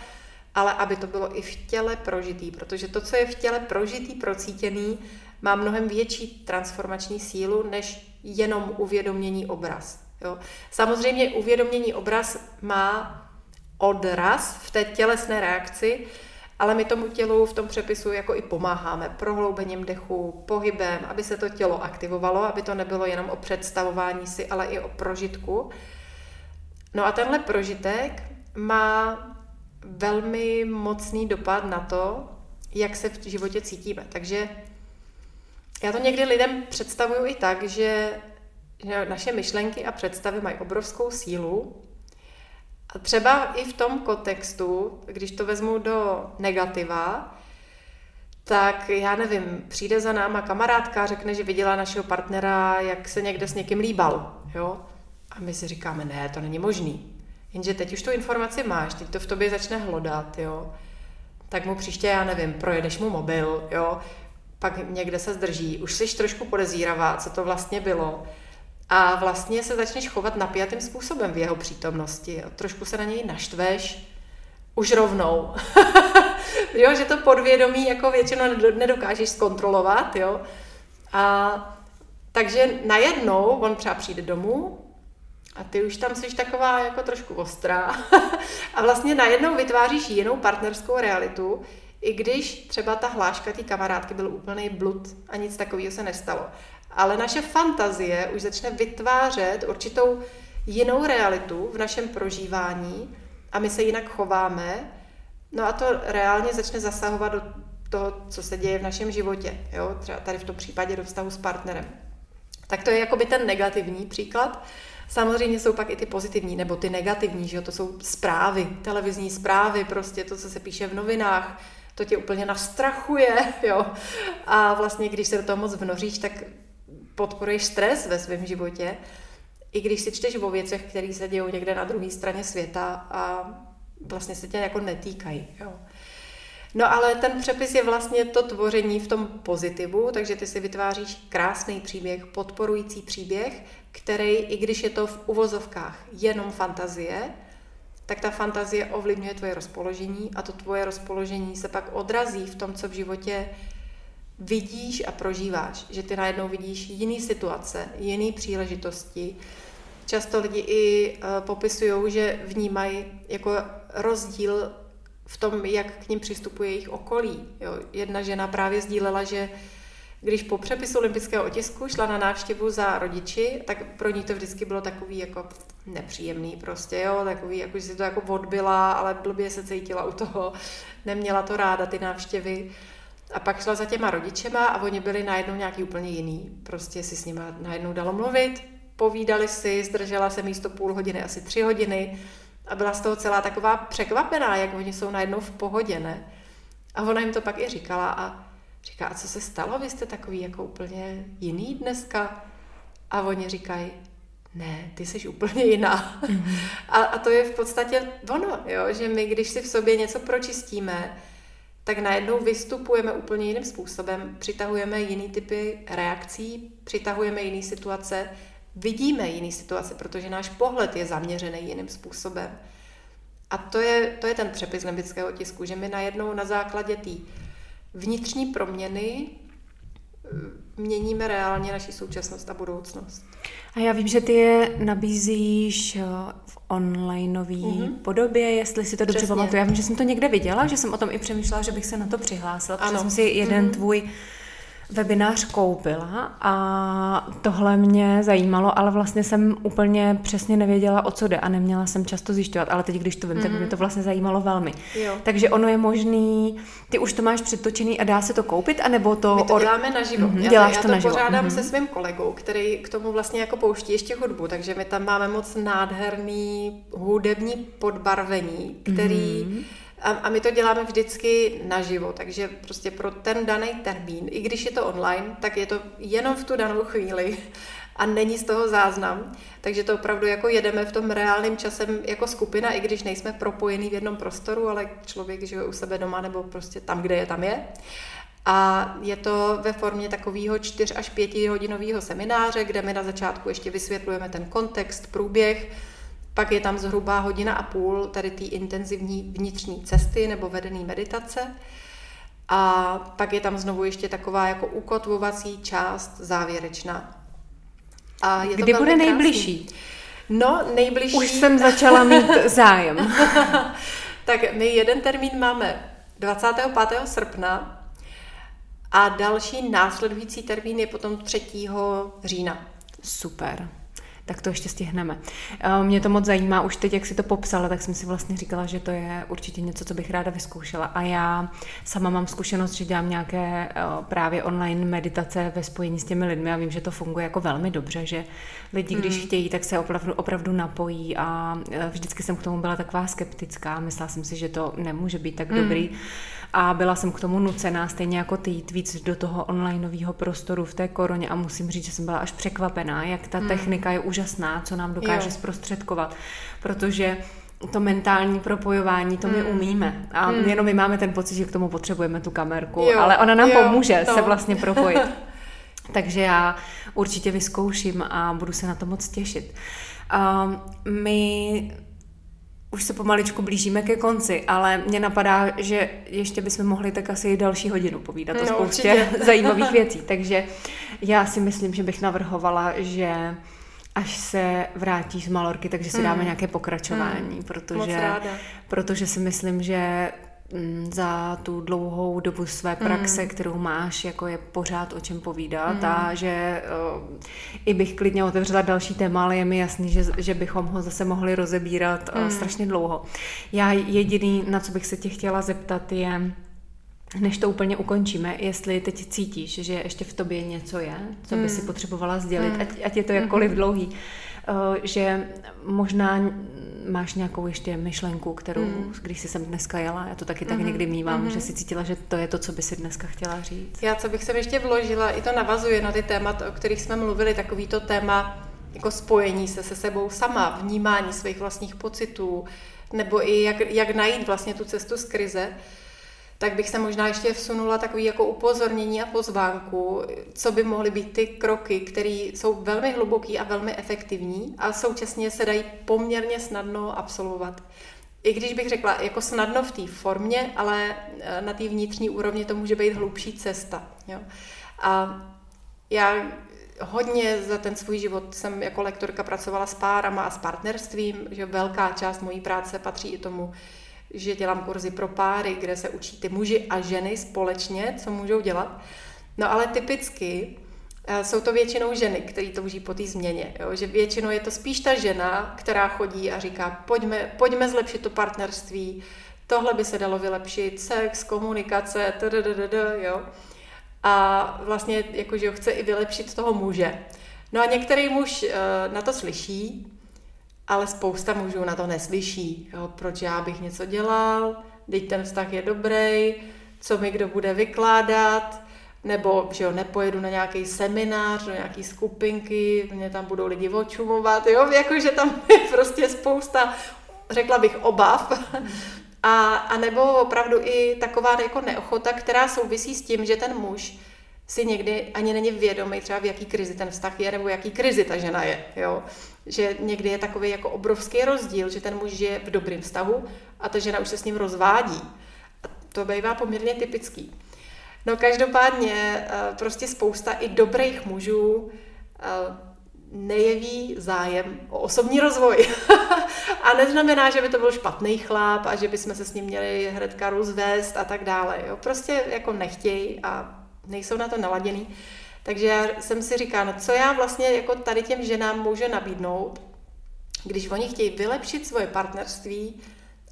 ale aby to bylo i v těle prožitý, protože to, co je v těle prožitý, procítěný, má mnohem větší transformační sílu, než jenom uvědomění obraz. Jo. Samozřejmě uvědomění obraz má odraz v té tělesné reakci, ale my tomu tělu v tom přepisu jako i pomáháme prohloubením dechu, pohybem, aby se to tělo aktivovalo, aby to nebylo jenom o představování si, ale i o prožitku. No a tenhle prožitek má velmi mocný dopad na to, jak se v životě cítíme. Takže já to někdy lidem představuju i tak, že naše myšlenky a představy mají obrovskou sílu a třeba i v tom kontextu, když to vezmu do negativa, tak já nevím, přijde za náma kamarádka, řekne, že viděla našeho partnera, jak se někde s někým líbal, jo? A my si říkáme, ne, to není možný. Jenže teď už tu informaci máš, teď to v tobě začne hlodat, jo? Tak mu příště, já nevím, projedeš mu mobil, jo? Pak někde se zdrží, už jsi trošku podezíravá, co to vlastně bylo. A vlastně se začneš chovat napjatým způsobem v jeho přítomnosti. Jo? Trošku se na něj naštveš, už rovnou. jo, že to podvědomí jako většinou nedokážeš zkontrolovat, jo. A takže najednou on třeba přijde domů a ty už tam jsi taková jako trošku ostrá a vlastně najednou vytváříš jinou partnerskou realitu, i když třeba ta hláška té kamarádky byl úplný blud a nic takového se nestalo. Ale naše fantazie už začne vytvářet určitou jinou realitu v našem prožívání a my se jinak chováme, no a to reálně začne zasahovat do toho, co se děje v našem životě, jo? třeba tady v tom případě do vztahu s partnerem. Tak to je jakoby ten negativní příklad. Samozřejmě jsou pak i ty pozitivní, nebo ty negativní, že jo? to jsou zprávy, televizní zprávy, prostě to, co se píše v novinách, to tě úplně nastrachuje, jo. A vlastně, když se do toho moc vnoříš, tak podporuješ stres ve svém životě i když si čteš o věcech, které se dějou někde na druhé straně světa a vlastně se tě jako netýkají. Jo. No ale ten přepis je vlastně to tvoření v tom pozitivu, takže ty si vytváříš krásný příběh, podporující příběh, který, i když je to v uvozovkách jenom fantazie, tak ta fantazie ovlivňuje tvoje rozpoložení a to tvoje rozpoložení se pak odrazí v tom, co v životě vidíš a prožíváš. Že ty najednou vidíš jiný situace, jiný příležitosti, Často lidi i uh, popisují, že vnímají jako rozdíl v tom, jak k ním přistupuje jejich okolí. Jo. Jedna žena právě sdílela, že když po přepisu olympijského otisku šla na návštěvu za rodiči, tak pro ní to vždycky bylo takový jako nepříjemný prostě, jo, takový, jako že si to jako odbyla, ale blbě se cítila u toho, neměla to ráda ty návštěvy. A pak šla za těma rodičema a oni byli najednou nějaký úplně jiný. Prostě si s nimi najednou dalo mluvit, povídali si, zdržela se místo půl hodiny asi tři hodiny a byla z toho celá taková překvapená, jak oni jsou najednou v pohodě, ne? A ona jim to pak i říkala a říká, a co se stalo, vy jste takový jako úplně jiný dneska? A oni říkají, ne, ty jsi úplně jiná. Mm-hmm. A, a to je v podstatě ono, jo? že my, když si v sobě něco pročistíme, tak najednou vystupujeme úplně jiným způsobem, přitahujeme jiný typy reakcí, přitahujeme jiné situace, vidíme jiný situace, protože náš pohled je zaměřený jiným způsobem. A to je, to je ten přepis limbického tisku, že my najednou na základě té vnitřní proměny eh, měníme reálně naši současnost a budoucnost. A já vím, že ty je nabízíš eh, onlineové mm-hmm. podobě, jestli si to dobře pamatuju. Já vím, že jsem to někde viděla, že jsem o tom i přemýšlela, že bych se na to přihlásila, protože ano. jsem si jeden mm-hmm. tvůj webinář koupila a tohle mě zajímalo, ale vlastně jsem úplně přesně nevěděla, o co jde a neměla jsem často zjišťovat, ale teď, když to vím, mm-hmm. tak mě to vlastně zajímalo velmi. Jo. Takže ono je možný, ty už to máš přetočený a dá se to koupit, anebo to... My to děláme naživo. Mm-hmm, já, děláš já to, to naživo. pořádám mm-hmm. se svým kolegou, který k tomu vlastně jako pouští ještě hudbu, takže my tam máme moc nádherný hudební podbarvení, který... Mm-hmm a, a my to děláme vždycky naživo, takže prostě pro ten daný termín, i když je to online, tak je to jenom v tu danou chvíli a není z toho záznam. Takže to opravdu jako jedeme v tom reálným časem jako skupina, i když nejsme propojení v jednom prostoru, ale člověk žije u sebe doma nebo prostě tam, kde je, tam je. A je to ve formě takového 4 až 5 hodinového semináře, kde my na začátku ještě vysvětlujeme ten kontext, průběh, pak je tam zhruba hodina a půl tady té intenzivní vnitřní cesty nebo vedený meditace. A pak je tam znovu ještě taková jako ukotvovací část závěrečná. A je Kdy to bude nejbližší? No, nejbližší... Už jsem začala mít zájem. tak my jeden termín máme 25. srpna a další následující termín je potom 3. října. Super tak to ještě stihneme. Eh, mě to moc zajímá, už teď, jak si to popsala, tak jsem si vlastně říkala, že to je určitě něco, co bych ráda vyzkoušela. A já sama mám zkušenost, že dělám nějaké eh, právě online meditace ve spojení s těmi lidmi a vím, že to funguje jako velmi dobře, že lidi, když hmm. chtějí, tak se opravdu, opravdu napojí a eh, vždycky jsem k tomu byla taková skeptická. Myslela jsem si, že to nemůže být tak hmm. dobrý a byla jsem k tomu nucená, stejně jako ty jít víc do toho onlineového prostoru v té koroně a musím říct, že jsem byla až překvapená, jak ta hmm. technika je úžasná, co nám dokáže jo. zprostředkovat, protože to mentální propojování, to my mm. umíme. A mm. jenom my máme ten pocit, že k tomu potřebujeme tu kamerku, jo. ale ona nám jo, pomůže to. se vlastně propojit. Takže já určitě vyzkouším a budu se na to moc těšit. Uh, my už se pomaličku blížíme ke konci, ale mě napadá, že ještě bychom mohli tak asi další hodinu povídat no, o spoustě zajímavých věcí. Takže já si myslím, že bych navrhovala, že až se vrátí z Malorky, takže si dáme hmm. nějaké pokračování, hmm. protože, protože si myslím, že za tu dlouhou dobu své praxe, mm. kterou máš, jako je pořád o čem povídat mm. a že uh, i bych klidně otevřela další téma, ale je mi jasný, že, že bychom ho zase mohli rozebírat uh, strašně dlouho. Já jediný, na co bych se tě chtěla zeptat, je, než to úplně ukončíme, jestli teď cítíš, že ještě v tobě něco je, co by si hmm. potřebovala sdělit, hmm. ať, ať je to jakkoliv hmm. dlouhý, uh, že možná máš nějakou ještě myšlenku, kterou, mm. když jsi sem dneska jela, já to taky tak mm. někdy mývám, mm. že si cítila, že to je to, co by si dneska chtěla říct. Já, co bych sem ještě vložila, i to navazuje na ty témata, o kterých jsme mluvili, takový to téma jako spojení se se sebou sama, vnímání svých vlastních pocitů, nebo i jak, jak najít vlastně tu cestu z krize tak bych se možná ještě vsunula takový jako upozornění a pozvánku, co by mohly být ty kroky, které jsou velmi hluboký a velmi efektivní a současně se dají poměrně snadno absolvovat. I když bych řekla, jako snadno v té formě, ale eh, na té vnitřní úrovni to může být hlubší cesta. Jo? A já hodně za ten svůj život jsem jako lektorka pracovala s párama a s partnerstvím, že velká část mojí práce patří i tomu, že dělám kurzy pro páry, kde se učí ty muži a ženy společně, co můžou dělat. No ale typicky eh, jsou to většinou ženy, které touží po té změně. Jo? Že většinou je to spíš ta žena, která chodí a říká, pojďme, pojďme zlepšit to partnerství, tohle by se dalo vylepšit, sex, komunikace, jo. A vlastně jakože chce i vylepšit toho muže. No a některý muž eh, na to slyší ale spousta mužů na to neslyší. Jo, proč já bych něco dělal, teď ten vztah je dobrý, co mi kdo bude vykládat, nebo že jo, nepojedu na nějaký seminář, do nějaký skupinky, mě tam budou lidi očumovat, jo, jakože tam je prostě spousta, řekla bych, obav. A, a nebo opravdu i taková jako neochota, která souvisí s tím, že ten muž si někdy ani není vědomý třeba v jaký krizi ten vztah je, nebo jaký krizi ta žena je, jo že někdy je takový jako obrovský rozdíl, že ten muž žije v dobrém vztahu a ta žena už se s ním rozvádí. A to bývá poměrně typický. No každopádně eh, prostě spousta i dobrých mužů eh, nejeví zájem o osobní rozvoj. a neznamená, že by to byl špatný chlap a že bychom se s ním měli hnedka rozvést a tak dále. Jo? Prostě jako nechtějí a nejsou na to naladěný. Takže já jsem si říkala, no co já vlastně jako tady těm ženám můžu nabídnout, když oni chtějí vylepšit svoje partnerství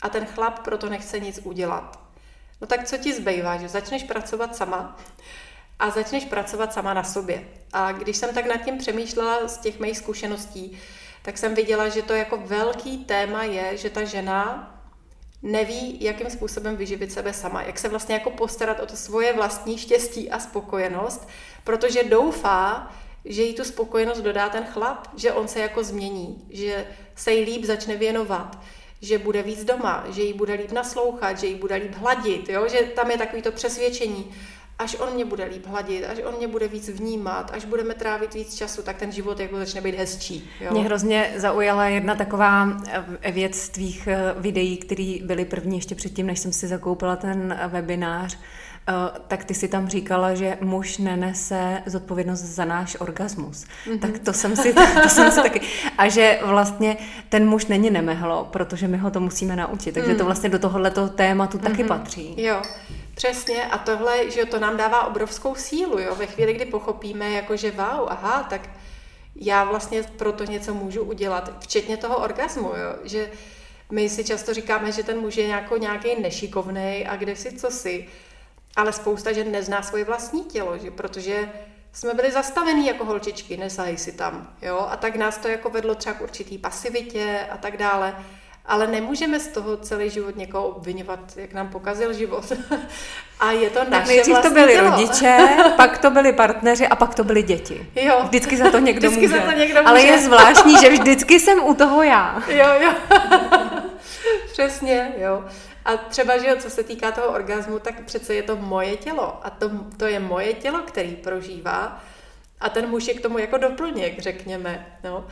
a ten chlap proto nechce nic udělat. No tak co ti zbývá, že začneš pracovat sama a začneš pracovat sama na sobě. A když jsem tak nad tím přemýšlela z těch mých zkušeností, tak jsem viděla, že to jako velký téma je, že ta žena neví, jakým způsobem vyživit sebe sama, jak se vlastně jako postarat o to svoje vlastní štěstí a spokojenost, protože doufá, že jí tu spokojenost dodá ten chlap, že on se jako změní, že se jí líp začne věnovat, že bude víc doma, že jí bude líp naslouchat, že jí bude líp hladit, jo? že tam je takový to přesvědčení, až on mě bude líp hladit, až on mě bude víc vnímat, až budeme trávit víc času, tak ten život jako začne být hezčí. Jo? Mě hrozně zaujala jedna taková eh, věc z tvých eh, videí, které byly první ještě předtím, než jsem si zakoupila ten eh, webinář, tak ty si tam říkala, že muž nenese zodpovědnost za náš orgasmus. Mm-hmm. Tak to jsem, si, to jsem si taky... A že vlastně ten muž není nemehlo, protože my ho to musíme naučit. Takže to vlastně do tohoto tématu mm-hmm. taky patří. Jo. Přesně a tohle, že to nám dává obrovskou sílu, jo, ve chvíli, kdy pochopíme, jako že wow, aha, tak já vlastně pro to něco můžu udělat, včetně toho orgasmu, jo, že my si často říkáme, že ten muž je jako nějaký nešikovný a kde si co si, ale spousta žen nezná svoje vlastní tělo, že, protože jsme byli zastavení jako holčičky, nesají si tam, jo, a tak nás to jako vedlo třeba k určitý pasivitě a tak dále. Ale nemůžeme z toho celý život někoho obvinovat, jak nám pokazil život. a je to naše tak nejdřív to byli tělo. rodiče, pak to byli partneři a pak to byli děti. Jo. Vždycky za to někdo vždycky může. Za to někdo může. Ale je zvláštní, že vždycky jsem u toho já. Jo, jo. Přesně, jo. A třeba, že jo, co se týká toho orgazmu, tak přece je to moje tělo. A to, to je moje tělo, který prožívá. A ten muž je k tomu jako doplněk, řekněme. No.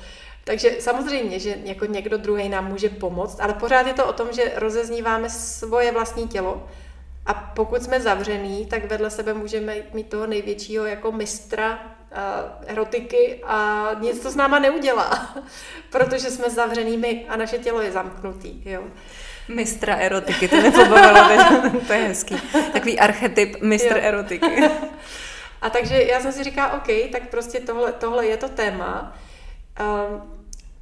Takže samozřejmě, že jako někdo druhý nám může pomoct, ale pořád je to o tom, že rozezníváme svoje vlastní tělo a pokud jsme zavřený, tak vedle sebe můžeme mít toho největšího jako mistra uh, erotiky a nic to s náma neudělá, protože jsme zavřený my a naše tělo je zamknutý. Jo. Mistra erotiky, to mě pobavilo, to je hezký. Takový archetyp mistr jo. erotiky. A takže já jsem si říkala, OK, tak prostě tohle, tohle je to téma. Um,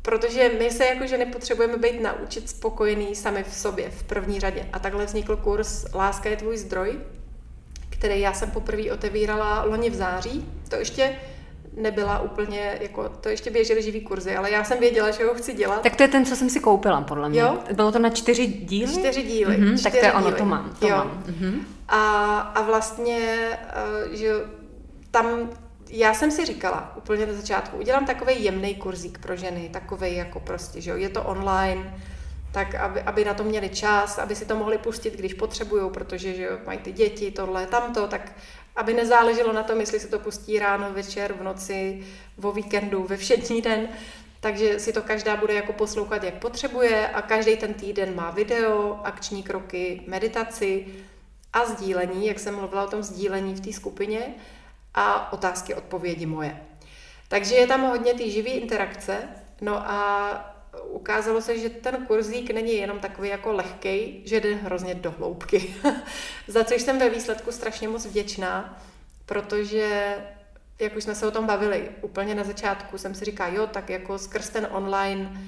Protože my se jako ženy potřebujeme být naučit spokojený sami v sobě v první řadě. A takhle vznikl kurz Láska je tvůj zdroj, který já jsem poprvé otevírala loni v září. To ještě nebyla úplně, jako, to ještě běžely živý kurzy, ale já jsem věděla, že ho chci dělat. Tak to je ten, co jsem si koupila, podle mě. Jo? Bylo to na čtyři díly? Čtyři díly. Mm-hmm, čtyři tak to je ono, díly. to mám. To jo. mám. Mm-hmm. A, a vlastně, uh, že tam já jsem si říkala úplně na začátku, udělám takový jemný kurzík pro ženy, takový jako prostě, že jo, je to online, tak aby, aby na to měli čas, aby si to mohli pustit, když potřebují, protože že jo, mají ty děti, tohle, tamto, tak aby nezáleželo na tom, jestli si to pustí ráno, večer, v noci, o víkendu, ve všední den, takže si to každá bude jako poslouchat, jak potřebuje a každý ten týden má video, akční kroky, meditaci a sdílení, jak jsem mluvila o tom sdílení v té skupině, a otázky, odpovědi moje. Takže je tam hodně té živý interakce, no a ukázalo se, že ten kurzík není jenom takový jako lehkej, že jde hrozně do hloubky. Za což jsem ve výsledku strašně moc vděčná, protože jak už jsme se o tom bavili, úplně na začátku jsem si říkala, jo, tak jako skrz ten online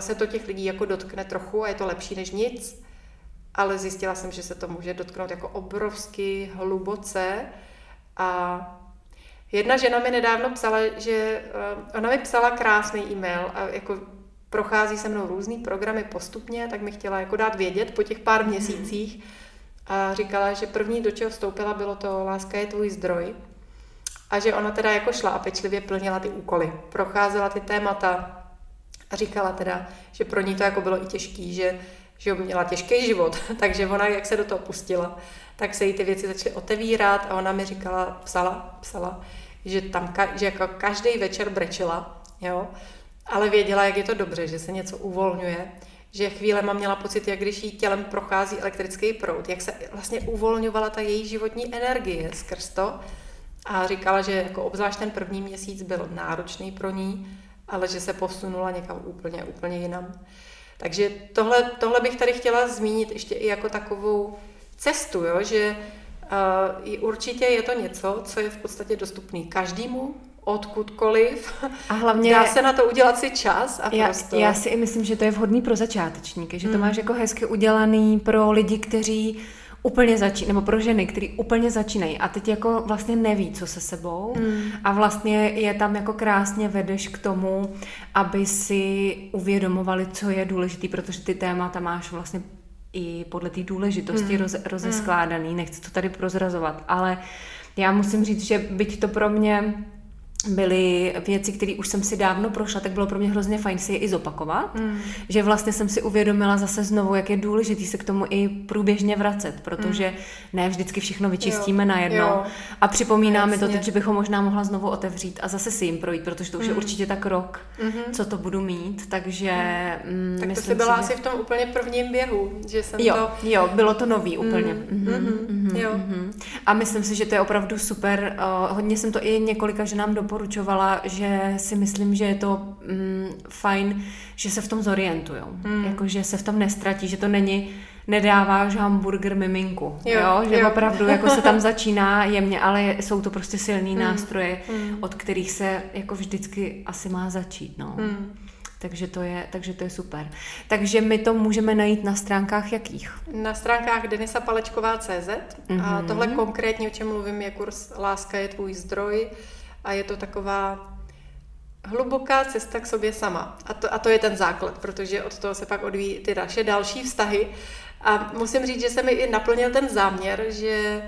se to těch lidí jako dotkne trochu a je to lepší než nic, ale zjistila jsem, že se to může dotknout jako obrovsky hluboce, a jedna žena mi nedávno psala, že uh, ona mi psala krásný e-mail a jako prochází se mnou různý programy postupně, tak mi chtěla jako dát vědět po těch pár mhm. měsících a říkala, že první, do čeho vstoupila, bylo to Láska je tvůj zdroj a že ona teda jako šla a pečlivě plnila ty úkoly, procházela ty témata a říkala teda, že pro ní to jako bylo i těžký, že, že měla těžký život, takže ona, jak se do toho pustila, tak se jí ty věci začaly otevírat a ona mi říkala, psala, psala, že tam že jako každý večer brečela, jo, ale věděla, jak je to dobře, že se něco uvolňuje, že chvílema měla pocit, jak když jí tělem prochází elektrický proud, jak se vlastně uvolňovala ta její životní energie skrz to a říkala, že jako obzvlášť ten první měsíc byl náročný pro ní, ale že se posunula někam úplně, úplně jinam. Takže tohle, tohle bych tady chtěla zmínit ještě i jako takovou cestu, jo? že uh, určitě je to něco, co je v podstatě dostupný každému, odkudkoliv. A hlavně dá se na to udělat si čas a já, prostor. Já si i myslím, že to je vhodný pro začátečníky, že to mm. máš jako hezky udělaný pro lidi, kteří úplně začínají, nebo pro ženy, které úplně začínají a teď jako vlastně neví, co se sebou mm. a vlastně je tam jako krásně vedeš k tomu, aby si uvědomovali, co je důležitý, protože ty témata máš vlastně i podle té důležitosti hmm. roz, rozeskládaný, hmm. nechci to tady prozrazovat, ale já musím říct, že byť to pro mě byly věci, které už jsem si dávno prošla, tak bylo pro mě hrozně fajn si je i zopakovat, mm. že vlastně jsem si uvědomila zase znovu, jak je důležité se k tomu i průběžně vracet, protože mm. ne vždycky všechno vyčistíme jo. najednou jo. a připomíná mi to teď, že bychom možná mohla znovu otevřít a zase si jim projít, protože to už mm. je určitě tak rok, mm-hmm. co to budu mít, takže mm. Tak to jsi byla si, asi že... v tom úplně prvním běhu, že jsem jo, to... Jo, bylo to nový úplně. Mm. Mm-hmm. Mm-hmm. Jo. Mm-hmm. A myslím si, že to je opravdu super, uh, hodně jsem to i několika ženám doporučila, doporučovala, že si myslím, že je to mm, fajn, že se v tom zorientují. Mm. Jako, že se v tom nestratí, že to není nedáváš hamburger miminku, jo, jo? že jo. opravdu jako se tam začíná jemně, ale jsou to prostě silný mm. nástroje, mm. od kterých se jako vždycky asi má začít. No. Mm. Takže to, je, takže to je super. Takže my to můžeme najít na stránkách jakých? Na stránkách denisapalečková.cz mm-hmm. a mhm. tohle konkrétně, o čem mluvím, je kurz Láska je tvůj zdroj a je to taková hluboká cesta k sobě sama. A to, a to je ten základ, protože od toho se pak odvíjí ty naše další vztahy. A musím říct, že se mi i naplnil ten záměr, že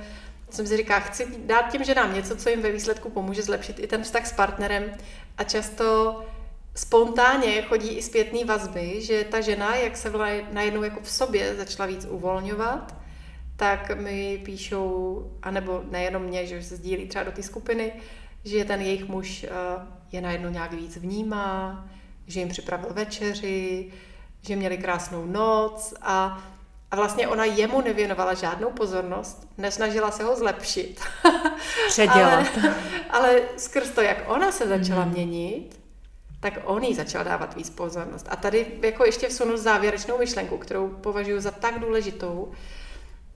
jsem si říká, chci dát těm ženám něco, co jim ve výsledku pomůže zlepšit i ten vztah s partnerem. A často spontánně chodí i zpětné vazby, že ta žena, jak se najednou jako v sobě začala víc uvolňovat, tak mi píšou, anebo nejenom mě, že se sdílí třeba do té skupiny, že ten jejich muž eh, je najednou nějak víc vnímá, že jim připravil večeři, že měli krásnou noc a, a vlastně ona jemu nevěnovala žádnou pozornost, nesnažila se ho zlepšit. Předělat. ale, ale skrz to, jak ona se začala mm. měnit, tak on jí začal dávat víc pozornost. A tady jako ještě vsunu závěrečnou myšlenku, kterou považuji za tak důležitou.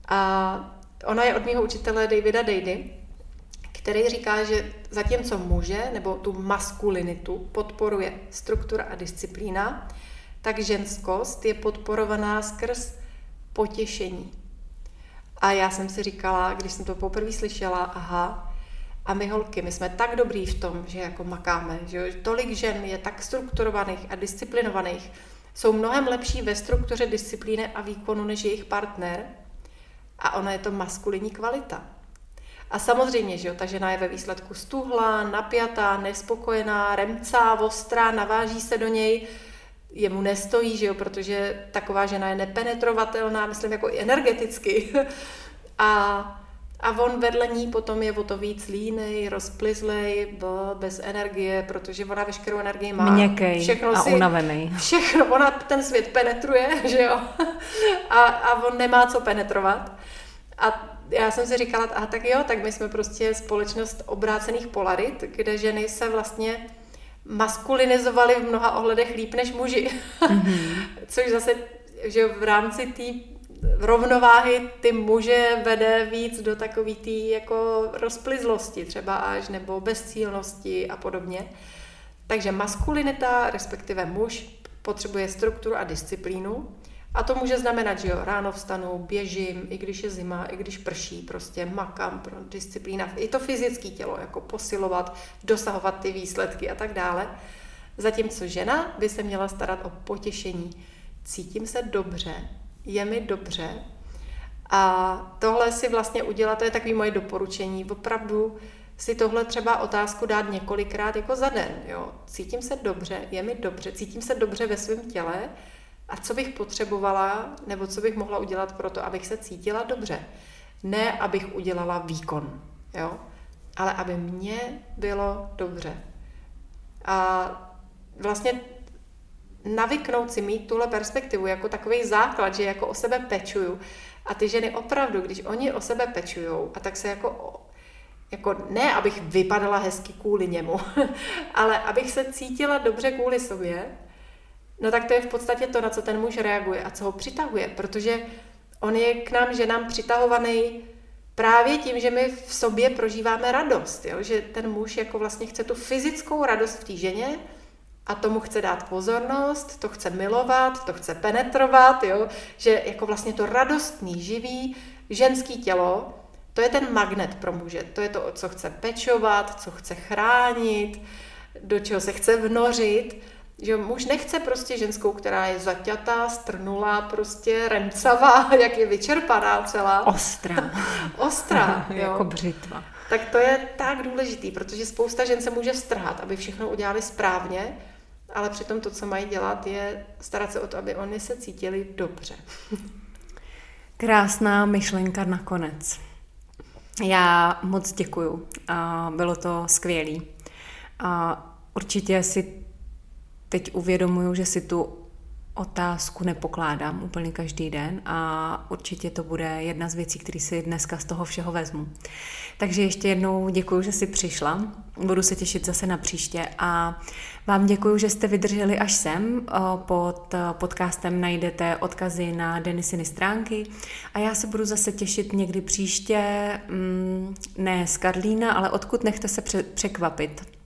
A ona je od mého učitele Davida Dady, který říká, že zatímco muže nebo tu maskulinitu podporuje struktura a disciplína, tak ženskost je podporovaná skrz potěšení. A já jsem si říkala, když jsem to poprvé slyšela, aha, a my holky, my jsme tak dobrý v tom, že jako makáme, že tolik žen je tak strukturovaných a disciplinovaných, jsou mnohem lepší ve struktuře disciplíny a výkonu než jejich partner. A ona je to maskulinní kvalita. A samozřejmě, že jo, ta žena je ve výsledku stuhlá, napjatá, nespokojená, remcá, ostrá, naváží se do něj, jemu nestojí, že jo, protože taková žena je nepenetrovatelná, myslím jako i energeticky. A a on vedle ní potom je o to víc línej, rozplizlej, bez energie, protože ona veškerou energii má. Měkkej všechno a si, unavený. Všechno, ona ten svět penetruje, že jo, a, a on nemá co penetrovat. A já jsem si říkala, a tak jo, tak my jsme prostě společnost obrácených polarit, kde ženy se vlastně maskulinizovaly v mnoha ohledech líp než muži. Mm-hmm. Což zase, že v rámci té rovnováhy ty muže vede víc do takový té jako rozplizlosti třeba až, nebo bezcílnosti a podobně. Takže maskulinita, respektive muž, potřebuje strukturu a disciplínu. A to může znamenat, že jo, ráno vstanu, běžím, i když je zima, i když prší, prostě makám pro disciplína. I to fyzické tělo, jako posilovat, dosahovat ty výsledky a tak dále. Zatímco žena by se měla starat o potěšení. Cítím se dobře, je mi dobře. A tohle si vlastně udělat, to je takový moje doporučení, opravdu si tohle třeba otázku dát několikrát jako za den. Jo. Cítím se dobře, je mi dobře, cítím se dobře ve svém těle a co bych potřebovala, nebo co bych mohla udělat pro to, abych se cítila dobře. Ne, abych udělala výkon, jo, ale aby mě bylo dobře. A vlastně navyknout si mít tuhle perspektivu jako takový základ, že jako o sebe pečuju. A ty ženy opravdu, když oni o sebe pečujou, a tak se jako, jako ne, abych vypadala hezky kvůli němu, ale abych se cítila dobře kvůli sobě, no tak to je v podstatě to, na co ten muž reaguje a co ho přitahuje, protože on je k nám ženám přitahovaný právě tím, že my v sobě prožíváme radost, jo? že ten muž jako vlastně chce tu fyzickou radost v té ženě, a tomu chce dát pozornost, to chce milovat, to chce penetrovat, jo? že jako vlastně to radostný, živý ženský tělo, to je ten magnet pro muže, to je to, co chce pečovat, co chce chránit, do čeho se chce vnořit, že muž nechce prostě ženskou, která je zaťatá, strnulá, prostě remcavá, jak je vyčerpaná celá. Ostrá. Ostrá, jo. jako břitva. Tak to je tak důležitý, protože spousta žen se může strhat, aby všechno udělali správně, ale přitom to, co mají dělat, je starat se o to, aby oni se cítili dobře. Krásná myšlenka nakonec. Já moc děkuju. Bylo to skvělé. Určitě si teď uvědomuju, že si tu otázku nepokládám úplně každý den a určitě to bude jedna z věcí, které si dneska z toho všeho vezmu. Takže ještě jednou děkuji, že jsi přišla. Budu se těšit zase na příště a vám děkuji, že jste vydrželi až sem. Pod podcastem najdete odkazy na Denisiny stránky a já se budu zase těšit někdy příště, mm, ne z Karlína, ale odkud nechte se překvapit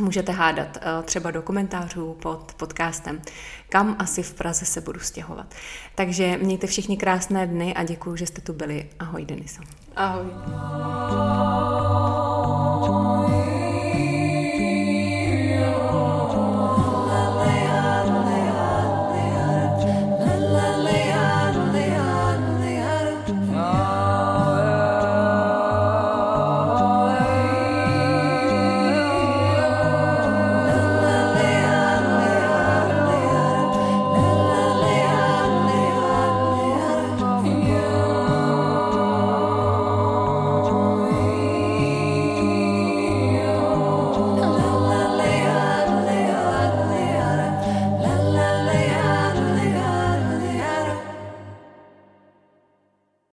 můžete hádat eh, třeba do komentářů pod podcastem, kam asi v Praze se budu stěhovat. Takže mějte všichni krásné dny a děkuji, že jste tu byli. Ahoj, Deniso. Ahoj.